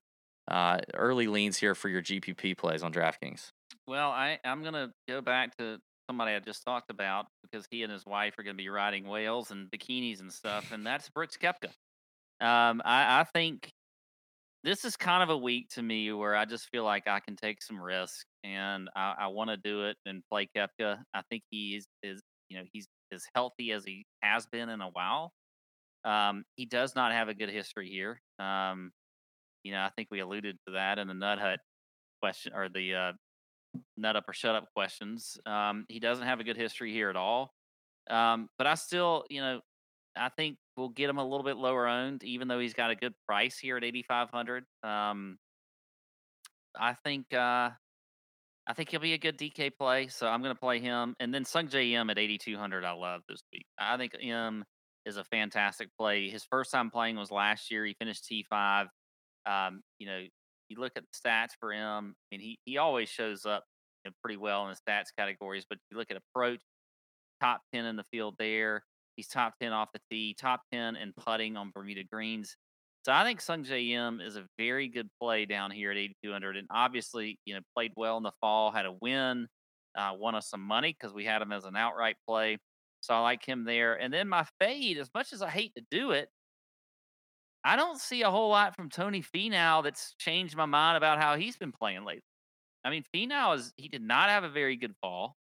Uh, early leans here for your GPP plays on DraftKings. Well, I, I'm going to go back to somebody I just talked about because he and his wife are going to be riding whales and bikinis and stuff, and that's Brooks Koepka. Um, I, I think this is kind of a week to me where I just feel like I can take some risk and I, I want to do it and play Koepka. I think he is, is, you know, he's as healthy as he has been in a while. Um, he does not have a good history here. Um, you know, I think we alluded to that in the Nut Hut question or the uh, nut up or shut up questions. Um, he doesn't have a good history here at all. Um, but I still, you know, I think we'll get him a little bit lower owned, even though he's got a good price here at eighty five hundred. Um, I think uh, I think he'll be a good DK play, so I'm going to play him. And then Sungjae Im at eighty two hundred. I love this week. I think Im is a fantastic play. His first time playing was last year. He finished T five. Um, you know, you look at the stats for him. I mean, he he always shows up you know, pretty well in the stats categories. But you look at approach, top ten in the field there. He's top ten off the tee, top ten in putting on Bermuda greens. So I think Sungjae Im is a very good play down here at 8,200, and obviously, you know, played well in the fall, had a win, uh, won us some money because we had him as an outright play. So I like him there. And then my fade, as much as I hate to do it, I don't see a whole lot from Tony Finau that's changed my mind about how he's been playing lately. I mean, Finau is he did not have a very good fall.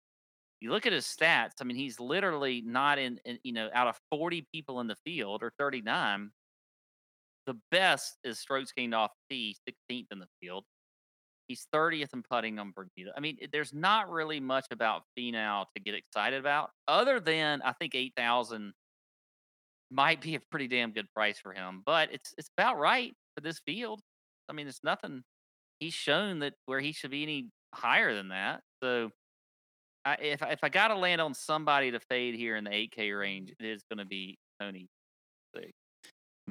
You look at his stats. I mean, he's literally not in, in you know out of forty people in the field or thirty nine. The best is strokes gained off tee, 16th in the field. He's 30th in putting on Bermuda. I mean, there's not really much about Finau to get excited about, other than I think 8,000 might be a pretty damn good price for him. But it's it's about right for this field. I mean, it's nothing. He's shown that where he should be any higher than that. So, I, if if I got to land on somebody to fade here in the 8K range, it is going to be Tony.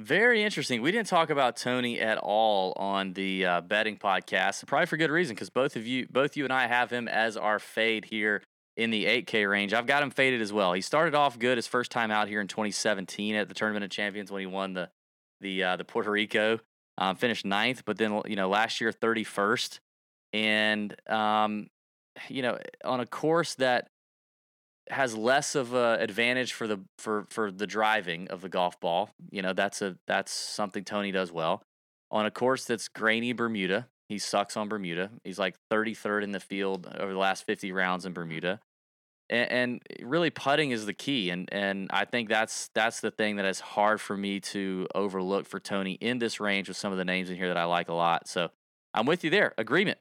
Very interesting. We didn't talk about Tony at all on the uh, betting podcast, probably for good reason, because both of you, both you and I, have him as our fade here in the 8K range. I've got him faded as well. He started off good his first time out here in 2017 at the Tournament of Champions when he won the the uh, the Puerto Rico, um, finished ninth, but then you know last year 31st, and um, you know on a course that has less of a advantage for the for for the driving of the golf ball. You know, that's a that's something Tony does well. On a course that's grainy Bermuda, he sucks on Bermuda. He's like 33rd in the field over the last 50 rounds in Bermuda. And, really putting is the key and and I think that's that's the thing that is hard for me to overlook for Tony in this range with some of the names in here that I like a lot. So I'm with you there. Agreement.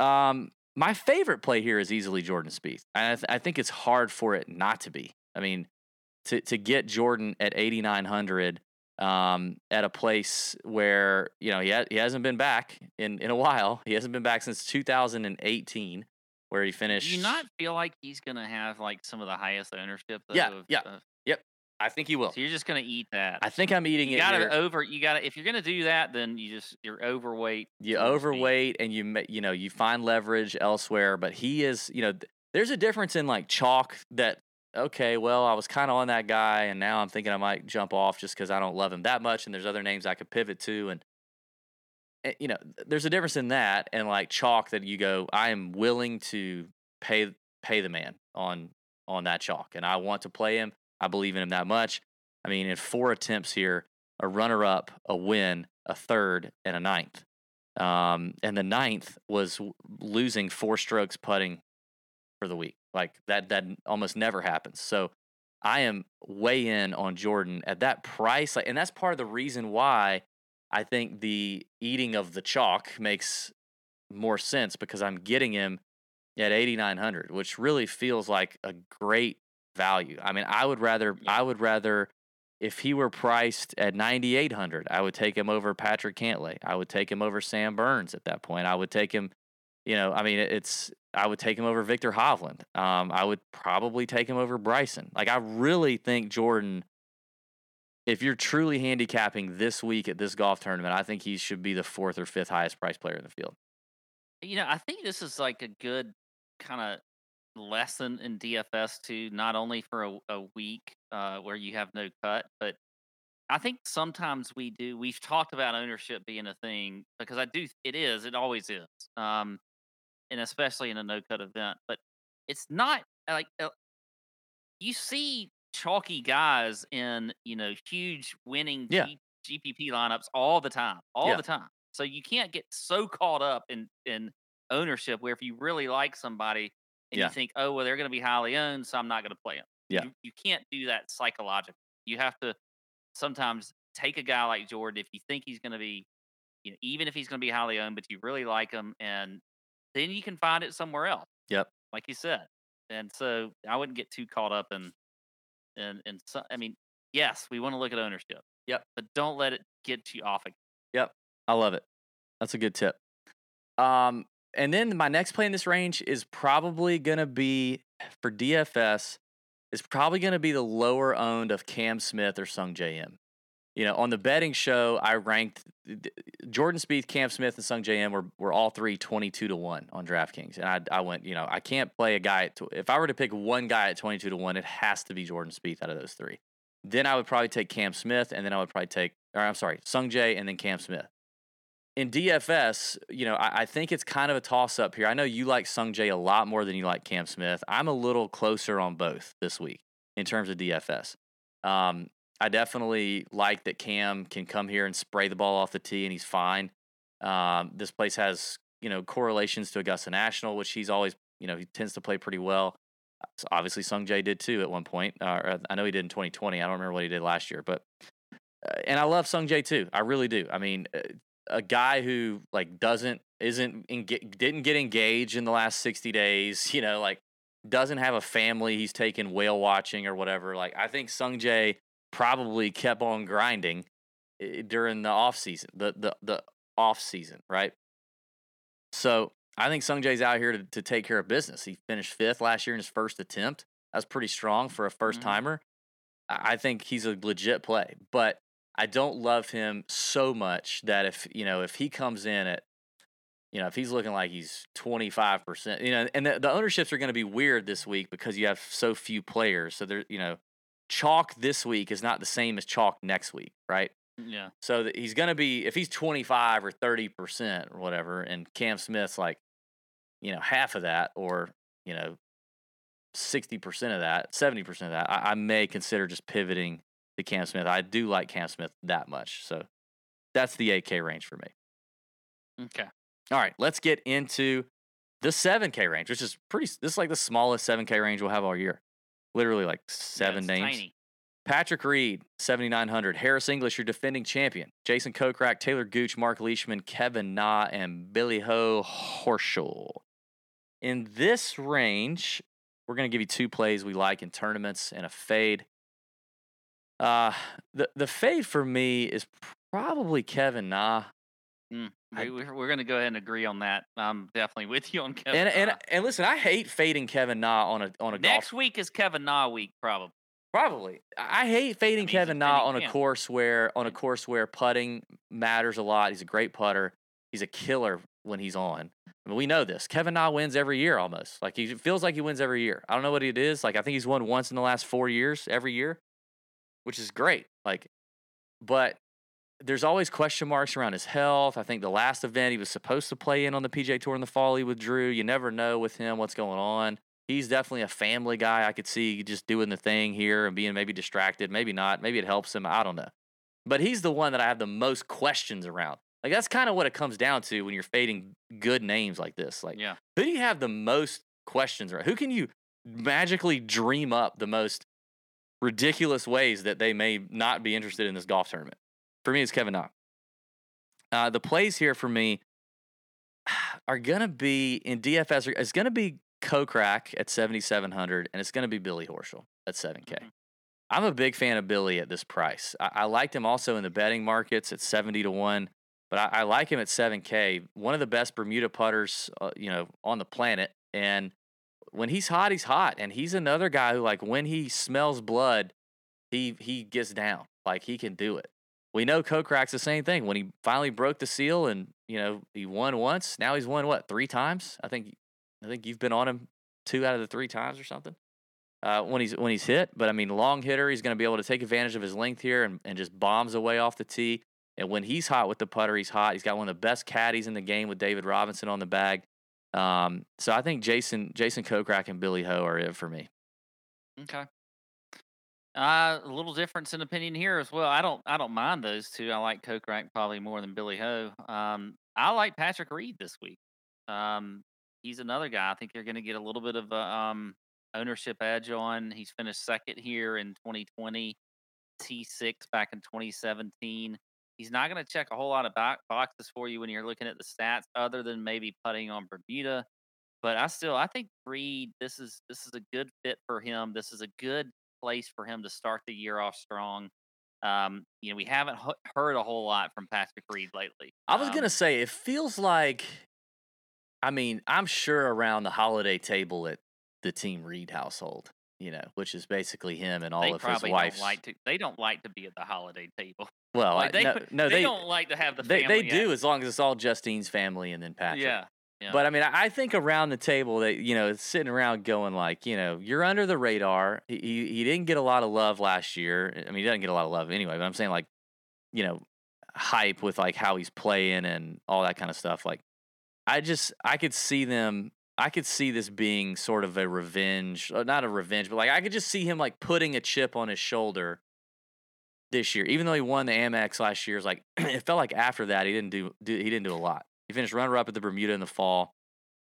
Um my favorite play here is easily Jordan Spieth. I, th- I think it's hard for it not to be. I mean, to to get Jordan at 8900 um, at a place where you know he ha- he hasn't been back in in a while. He hasn't been back since 2018, where he finished. Do you not feel like he's gonna have like some of the highest ownership? Though, Yeah, of- yeah. of- I think he will. so you're just gonna eat that. I think I'm eating you it. gotta here. over. You gotta if you're gonna do that, then you just you're overweight. you overweight and you you know you find leverage elsewhere but he is you know th- there's a difference in like chalk that okay well i was kind of on that guy and now i'm thinking i might jump off just because i don't love him that much and there's other names i could pivot to and you know there's a difference in that and like chalk that you go i am willing to pay pay the man on on that chalk and i want to play him i believe in him that much i mean in four attempts here a runner up a win a third and a ninth um, and the ninth was losing four strokes putting for the week. Like that, that almost never happens. So I am way in on Jordan at that price. Like, and that's part of the reason why I think the eating of the chalk makes more sense because I'm getting him at 8,900, which really feels like a great value. I mean, I would rather, I would rather, if he were priced at 9,800, I would take him over Patrick Cantlay. I would take him over Sam Burns at that point. I would take him, you know, I mean, it's, I would take him over Viktor Hovland. Um, I would probably take him over Bryson. Like, I really think Jordan, if you're truly handicapping this week at this golf tournament, I think he should be the fourth or fifth highest priced player in the field. You know, I think this is like a good kind of lesson in DFS too, not only for a, a week uh, where you have no cut, but I think sometimes we do. We've talked about ownership being a thing because I do. It is. It always is. Um, and especially in a no cut event, but it's not like uh, you see chalky guys in you know huge winning Yeah. G- GPP lineups all the time, all Yeah. the time. So you can't get so caught up in in ownership where if you really like somebody and Yeah. you think, oh well, they're going to be highly owned, so I'm not going to play them. Yeah. You, you can't do that psychologically. You have to sometimes take a guy like Jordan if you think he's going to be, you know, even if he's going to be highly owned, but you really like him, and then you can find it somewhere else. Yep. Like you said, and so I wouldn't get too caught up in, in, in. So, I mean, yes, we want to look at ownership. Yep. But don't let it get you off. Again. Yep. I love it. That's a good tip. Um, and then my next play in this range is probably going to be for DFS. Is probably going to be the lower owned of Cam Smith or Sungjae Im. You know, on the betting show, I ranked Jordan Spieth, Cam Smith, and Sungjae Im were, were all three 22 to 1 on DraftKings. And I, I went, you know, I can't play a guy. At tw- if I were to pick one guy at 22 to 1, it has to be Jordan Spieth out of those three. Then I would probably take Cam Smith, and then I would probably take, or I'm sorry, Sung Jae, and then Cam Smith in DFS, you know, I, I think it's kind of a toss up here. I know you like Sung Jae a lot more than you like Cam Smith. I'm a little closer on both this week in terms of DFS. Um, I definitely like that Cam can come here and spray the ball off the tee and he's fine. Um, this place has, you know, correlations to Augusta National, which he's always, you know, he tends to play pretty well. So obviously, Sung Jae did too at one point. Uh, I know he did in 2020. I don't remember what he did last year, but uh, and I love Sung Jae too. I really do. I mean, uh, a guy who like doesn't isn't enga- didn't get engaged in the last 60 days, you know, like doesn't have a family he's taken whale watching or whatever. Like I think Sung Jae probably kept on grinding eh, during the off season, the the the off season, right? So I think Sung Jae's out here to, to take care of business. He finished fifth last year in his first attempt. That's pretty strong for a first timer. I I think he's a legit play, but I don't love him so much that if you know if he comes in at you know if he's looking like he's 25% you know and the, the ownerships are going to be weird this week because you have so few players so there you know chalk this week is not the same as chalk next week right mm, Yeah. so that he's going to be if he's 25 or 30% or whatever and Cam Smith's like you know half of that or you know 60% of that 70% of that I, I may consider just pivoting to Cam Smith I do like Cam Smith that much so that's the 8k range for me Okay. all right let's get into the 7k range which is pretty this is like the smallest 7k range we'll have all year literally like seven it's names Tiny. Patrick Reed, 7,900. Harris English, your defending champion. Jason Kokrak, Taylor Gooch, Mark Leishman, Kevin Na, and Billy Ho Horschel. in this range, we're going to give you two plays we like in tournaments and a fade. Uh, the the fade for me is probably Kevin Na. Mm, I- we, we're we're going to go ahead and agree on that. I'm definitely with you on Kevin. And and and listen, I hate fading Kevin Na on a on a next golf. week is Kevin Na week, probably. Probably, I hate fading mean, Kevin Na on a course where on a course where putting matters a lot. He's a great putter. He's a killer when he's on. I mean, we know this. Kevin Na wins every year almost. Like he feels like he wins every year. I don't know what it is. Like I think he's won once in the last four years, every year, which is great. Like, but there's always question marks around his health. I think the last event he was supposed to play in on the PJ Tour in the fall, he withdrew. You never know with him what's going on. He's definitely a family guy. I could see just doing the thing here and being maybe distracted, maybe not. Maybe it helps him. I don't know. But he's the one that I have the most questions around. Like that's kind of what it comes down to when you're fading good names like this. Like Yeah. who do you have the most questions around? Who can you magically dream up the most ridiculous ways that they may not be interested in this golf tournament? For me, it's Kevin Na. Uh, the plays here for me are gonna be in DFS. It's gonna be Kokrak at 7,700, and it's gonna be Billy Horschel at 7K. Mhm. I'm a big fan of Billy at this price. I, I liked him also in the betting markets at 70 to 1, but I, I like him at 7K. One of the best Bermuda putters, uh, you know, on the planet. And when he's hot, he's hot. And he's another guy who, like, when he smells blood, he he gets down. Like he can do it. We know Kokrak's the same thing. When he finally broke the seal and you know he won once, now he's won what three times? I think I think you've been on him two out of the three times or something. Uh, when he's when he's hit, but I mean, long hitter, he's going to be able to take advantage of his length here and, and just bombs away off the tee. And when he's hot with the putter, he's hot. He's got one of the best caddies in the game with David Robinson on the bag. Um, so I think Jason Jason Kokrak and Billy Ho are it for me. Okay. Uh, a little difference in opinion here as well. I don't, I don't mind those two. I like Kokrak probably more than Billy Ho. Um, I like Patrick Reed this week. Um, he's another guy. I think you're going to get a little bit of a um ownership edge on. He's finished second here in 2020, T6 back in 2017. He's not going to check a whole lot of bo- boxes for you when you're looking at the stats, other than maybe putting on Bermuda. But I still, I think Reed, this is this is a good fit for him. This is a good place for him to start the year off strong. Um, you know, we haven't h- heard a whole lot from Patrick Reed lately. I was Um, gonna say it feels like, I mean, I'm sure around the holiday table at the Team Reed household, you know, which is basically him and all of his probably like to. They don't like to be at the holiday table. well, Like I- they, no, no, they, they don't like to have the they, family. they do as long as it's all Justine's family and then Patrick. Yeah, yeah. But I mean, I think around the table that you know, sitting around going like, you know, you're under the radar. He he, didn't get a lot of love last year. I mean, he doesn't get a lot of love anyway. But I'm saying like, you know, hype with like how he's playing and all that kind of stuff. Like, I just I could see them. I could see this being sort of a revenge, uh, not a revenge, but like I could just see him like putting a chip on his shoulder this year. Even though he won the Amex last year, it's like it felt like after that he didn't do, do he didn't do a lot. He finished runner up at the Bermuda in the fall,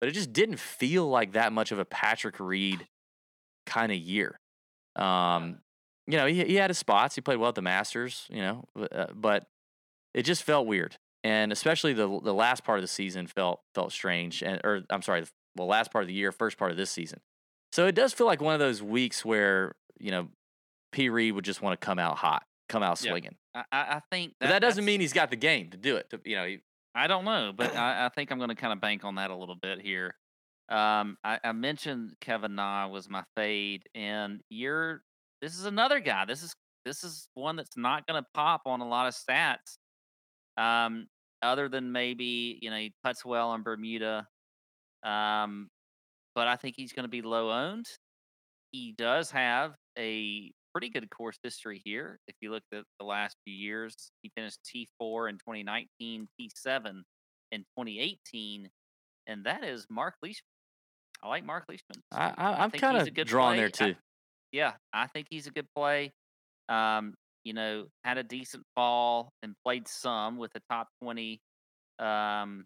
but it just didn't feel like that much of a Patrick Reed kind of year. Um, you know, he he had his spots. He played well at the Masters. You know, but, uh, but it just felt weird, and especially the the last part of the season felt felt strange. And or I'm sorry, well, last part of the year, first part of this season. So it does feel like one of those weeks where you know, P Reed would just want to come out hot, come out swinging. I, I I think But that doesn't mean he's got the game to do it. To, you know, he, I don't know, but I, I think I'm going to kind of bank on that a little bit here. Um, I, I mentioned Kevin Na was my fade, and you're this is another guy. This is this is one that's not going to pop on a lot of stats. Um, other than maybe you know he puts well on Bermuda, um, but I think he's going to be low owned. He does have a pretty good course history here. If you look at the last few years, he finished T4 in 2019, T7 in 2018, and that is Mark Leishman. I like Mark Leishman. I, I, I'm think kind he's a of good drawn play. there I- too. yeah, I think he's a good play. Um, you know, had a decent fall and played some with the top 20. Um,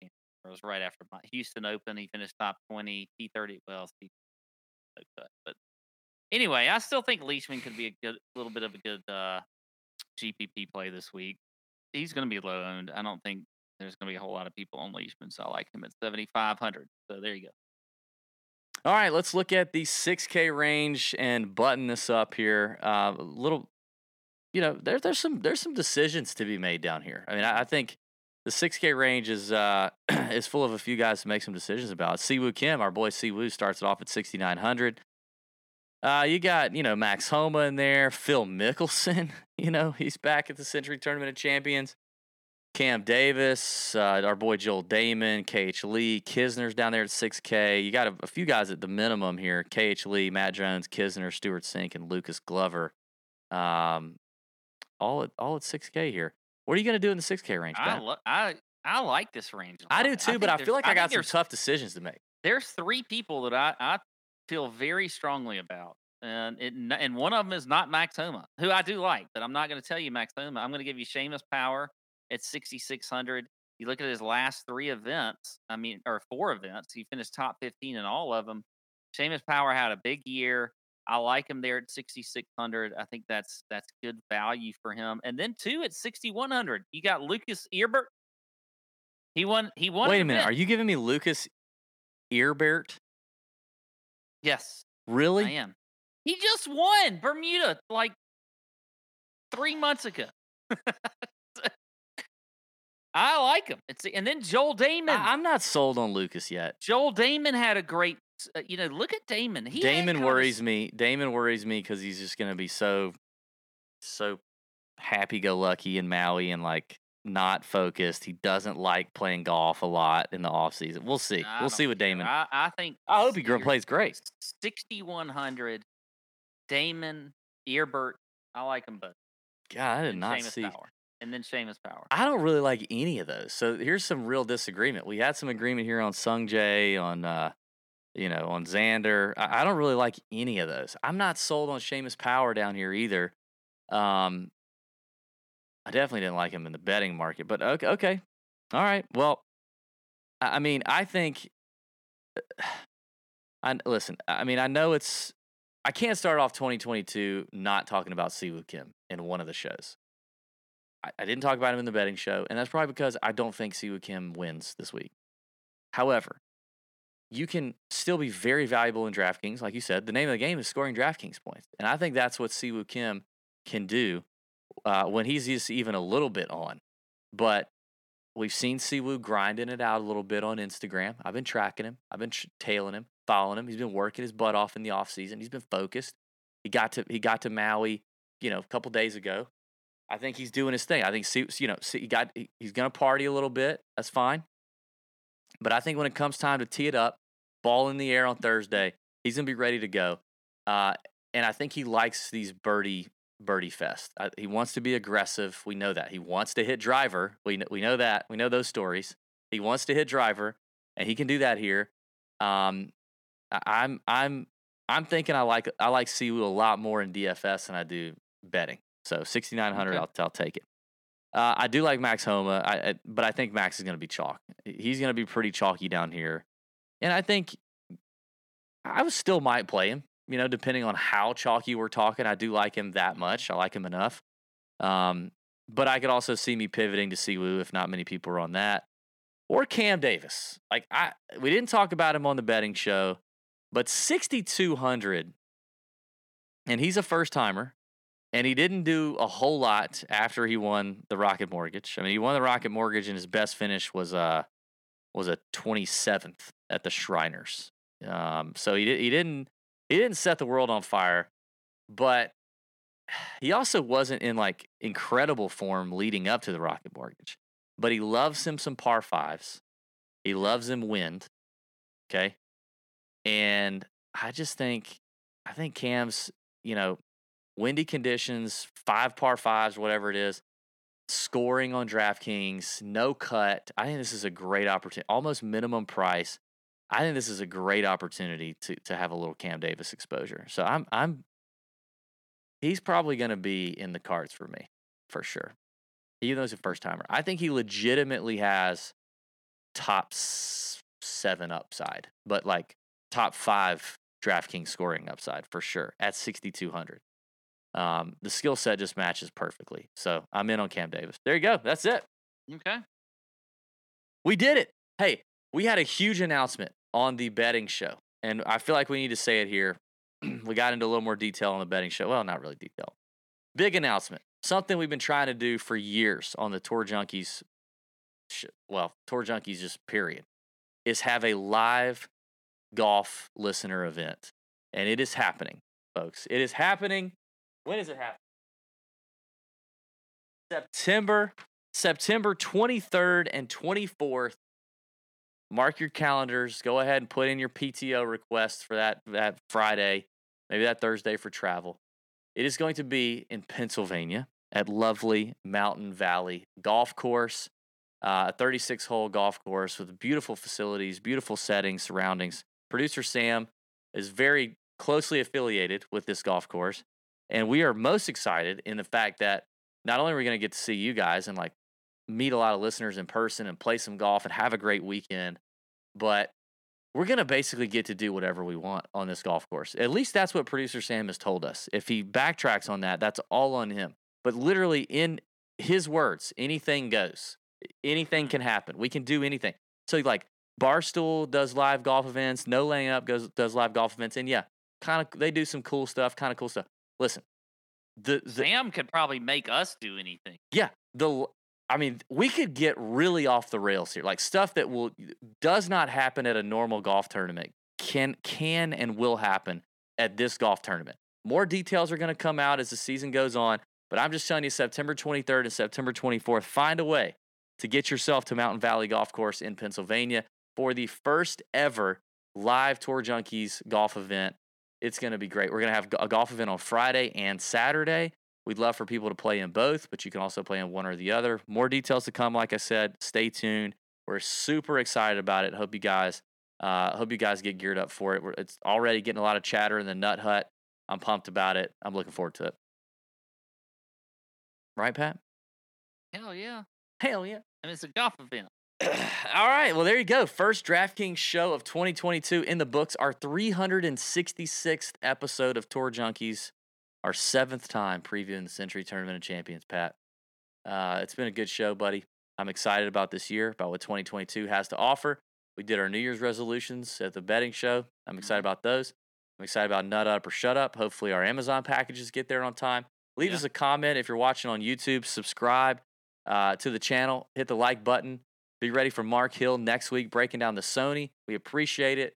it was right after my Houston Open. He finished top 20, T30. Well, T, no cut, but anyway, I still think Leishman could be a good, little bit of a good uh, GPP play this week. He's going to be low owned. I don't think there's going to be a whole lot of people on Leishman, so I like him at 7,500. So there you go. All right, let's look at the 6K range and button this up here. Uh, a little, you know, there, there's some there's some decisions to be made down here. I mean, I, I think the 6K range is uh, is full of a few guys to make some decisions about. Si Woo Kim, our boy Si Woo, starts it off at 6,900. Uh, you got you know Max Homa in there, Phil Mickelson. You know he's back at the Sentry Tournament of Champions. Cam Davis, uh, our boy Joel Dahmen, KH Lee, Kisner's down there at 6K. You got a, a few guys at the minimum here: KH Lee, Matt Jones, Kisner, Stewart Cink, and Lucas Glover. Um, all at all at 6K here. What are you going to do in the 6K range? I lo- I I like this range. a I do too, but I feel like I, think got some tough decisions to make. there's three people that I, I feel very strongly about, and it, and one of them is not Max Homa, who I do like, but I'm not going to tell you Max Homa. I'm going to give you Seamus Power at 6,600. You look at his last three events, I mean, or four events, he finished top 15 in all of them. Seamus Power had a big year. I like him there at 6,600. I think that's that's good value for him. And then two at 6,100, you got Lucas Herbert. He won. He won. Wait a minute. Are you giving me Lucas Herbert? Yes. Really? I am. He just won Bermuda like three months ago. I like him. It's and then Joel Dahmen. I, am not sold on Lucas yet. Joel Dahmen had a great. Uh, you know, look at Dahmen. He Dahmen worries me. Dahmen worries me because he's just going to be so, so happy-go-lucky in Maui and like not focused. He doesn't like playing golf a lot in the off season. We'll see. I we'll see with. Dahmen. I, I think. I hope he plays great. 6100. Dahmen Herbert. I like them both. God, I did and not Seamus see. Power. And then Seamus Power. I don't really like any of those. So here's some real disagreement. We had some agreement here on Sung Jae, on uh, you know, on Xander. I, I don't really like any of those. I'm not sold on Seamus Power down here either. Um, I definitely didn't like him in the betting market, but okay, okay, all right. Well, I, mean, I think. I listen. I mean, I know it's. I can't start off 2022 not talking about Si Woo Kim in one of the shows. I, I didn't talk about him in the betting show, and that's probably because I don't think Si Woo Kim wins this week. However, you can still be very valuable in DraftKings. Like you said, the name of the game is scoring DraftKings points. And I think that's what Si Woo Kim can do uh, when he's just even a little bit on. But we've seen Si Woo grinding it out a little bit on Instagram. I've been tracking him, I've been tailing him, following him. He's been working his butt off in the offseason. He's been focused. He got to he got to Maui, you know, a couple days ago. I think he's doing his thing. I think Si- you know he got he- he's going to party a little bit. That's fine. But I think when it comes time to tee it up, ball in the air on Thursday, he's going to be ready to go. Uh, and I think he likes these birdie birdie fest. I, he wants to be aggressive. We know that. He wants to hit driver. We kn- we know that. We know those stories. He wants to hit driver, and he can do that here. Um, I, I'm I'm I'm thinking I like I like Si Woo a lot more in DFS than I do betting. So 6900, Okay. I'll I'll take it. Uh, I do like Max Homa, I, I, but I think Max is going to be chalk. He's going to be pretty chalky down here, and I think I was still might play him. You know, depending on how chalky we're talking, I do like him that much. I like him enough. Um, but I could also see me pivoting to Si Woo if not many people are on that, or Cam Davis. Like I, we didn't talk about him on the betting show, but 6200, and he's a first timer. And he didn't do a whole lot after he won the Rocket Mortgage. I mean, he won the Rocket Mortgage, and his best finish was uh was a 27th at the Shriners. Um, so he he didn't he didn't set the world on fire, but he also wasn't in like incredible form leading up to the Rocket Mortgage. But he loves him some par fives. He loves him wind. Okay, and I just think I think Cam's you know windy conditions, five par fives, whatever it is, scoring on DraftKings, no cut. I think this is a great opportunity, almost minimum price. I think this is a great opportunity to to have a little Cam Davis exposure. So I'm I'm he's probably going to be in the cards for me for sure. Even though he's a first timer, I think he legitimately has top seven upside, but like top five DraftKings scoring upside for sure at 6,200. Um, the skill set just matches perfectly. So I'm in on Cam Davis. There you go. That's it. Okay. We did it. Hey, we had a huge announcement on the betting show, and I feel like we need to say it here. we got into a little more detail on the betting show. Well, not really detail. Big announcement. Something we've been trying to do for years on the Tour Junkies. sh- Well, Tour Junkies just period is have a live golf listener event, and it is happening, folks. It is happening. When is it happening? September September 23rd and 24th. Mark your calendars. Go ahead and put in your PTO requests for that that Friday, maybe that Thursday for travel. It is going to be in Pennsylvania at lovely Mountain Valley Golf Course, uh, a 36 hole golf course with beautiful facilities, beautiful settings, surroundings. Producer Sam is very closely affiliated with this golf course. And we are most excited in the fact that not only are we going to get to see you guys and like meet a lot of listeners in person and play some golf and have a great weekend, but we're going to basically get to do whatever we want on this golf course. At least that's what producer Sam has told us. If he backtracks on that, that's all on him. But literally, in his words, anything goes. Anything mm-hmm. can happen. We can do anything. So, like, Barstool does live golf events. No laying up goes does live golf events, and yeah, kind of they do some cool stuff. Kind of cool stuff. Listen, the, the Sam could probably make us do anything. yeah, the I mean, we could get really off the rails here. Like stuff that will does not happen at a normal golf tournament can can and will happen at this golf tournament. More details are going to come out as the season goes on, but I'm just telling you September 23rd and September 24th, find a way to get yourself to Mountain Valley Golf Course in Pennsylvania for the first ever live Tour Junkies golf event. It's going to be great. We're going to have a golf event on Friday and Saturday. We'd love for people to play in both, but you can also play in one or the other. More details to come. Like I said, stay tuned. We're super excited about it. Hope you guys, uh, hope you guys get geared up for it. We're, it's already getting a lot of chatter in the Nut Hut. I'm pumped about it. I'm looking forward to it. Right, Pat? Hell yeah. Hell yeah. And it's a golf event. All right. Well, there you go. First DraftKings show of 2022 in the books. Our 366th episode of Tour Junkies. Our seventh time previewing the Sentry Tournament of Champions, Pat. Uh, it's been a good show, buddy. I'm excited about this year, about what 2022 has to offer. We did our New Year's resolutions at the betting show. I'm excited about those. I'm excited about Nut Up or Shut Up. Hopefully, our Amazon packages get there on time. Leave Yeah. us a comment if you're watching on YouTube. Subscribe uh, to the channel. Hit the like button. Be ready for Mark Hill next week breaking down the Sony. We appreciate it.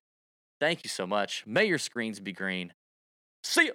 Thank you so much. May your screens be green. See ya.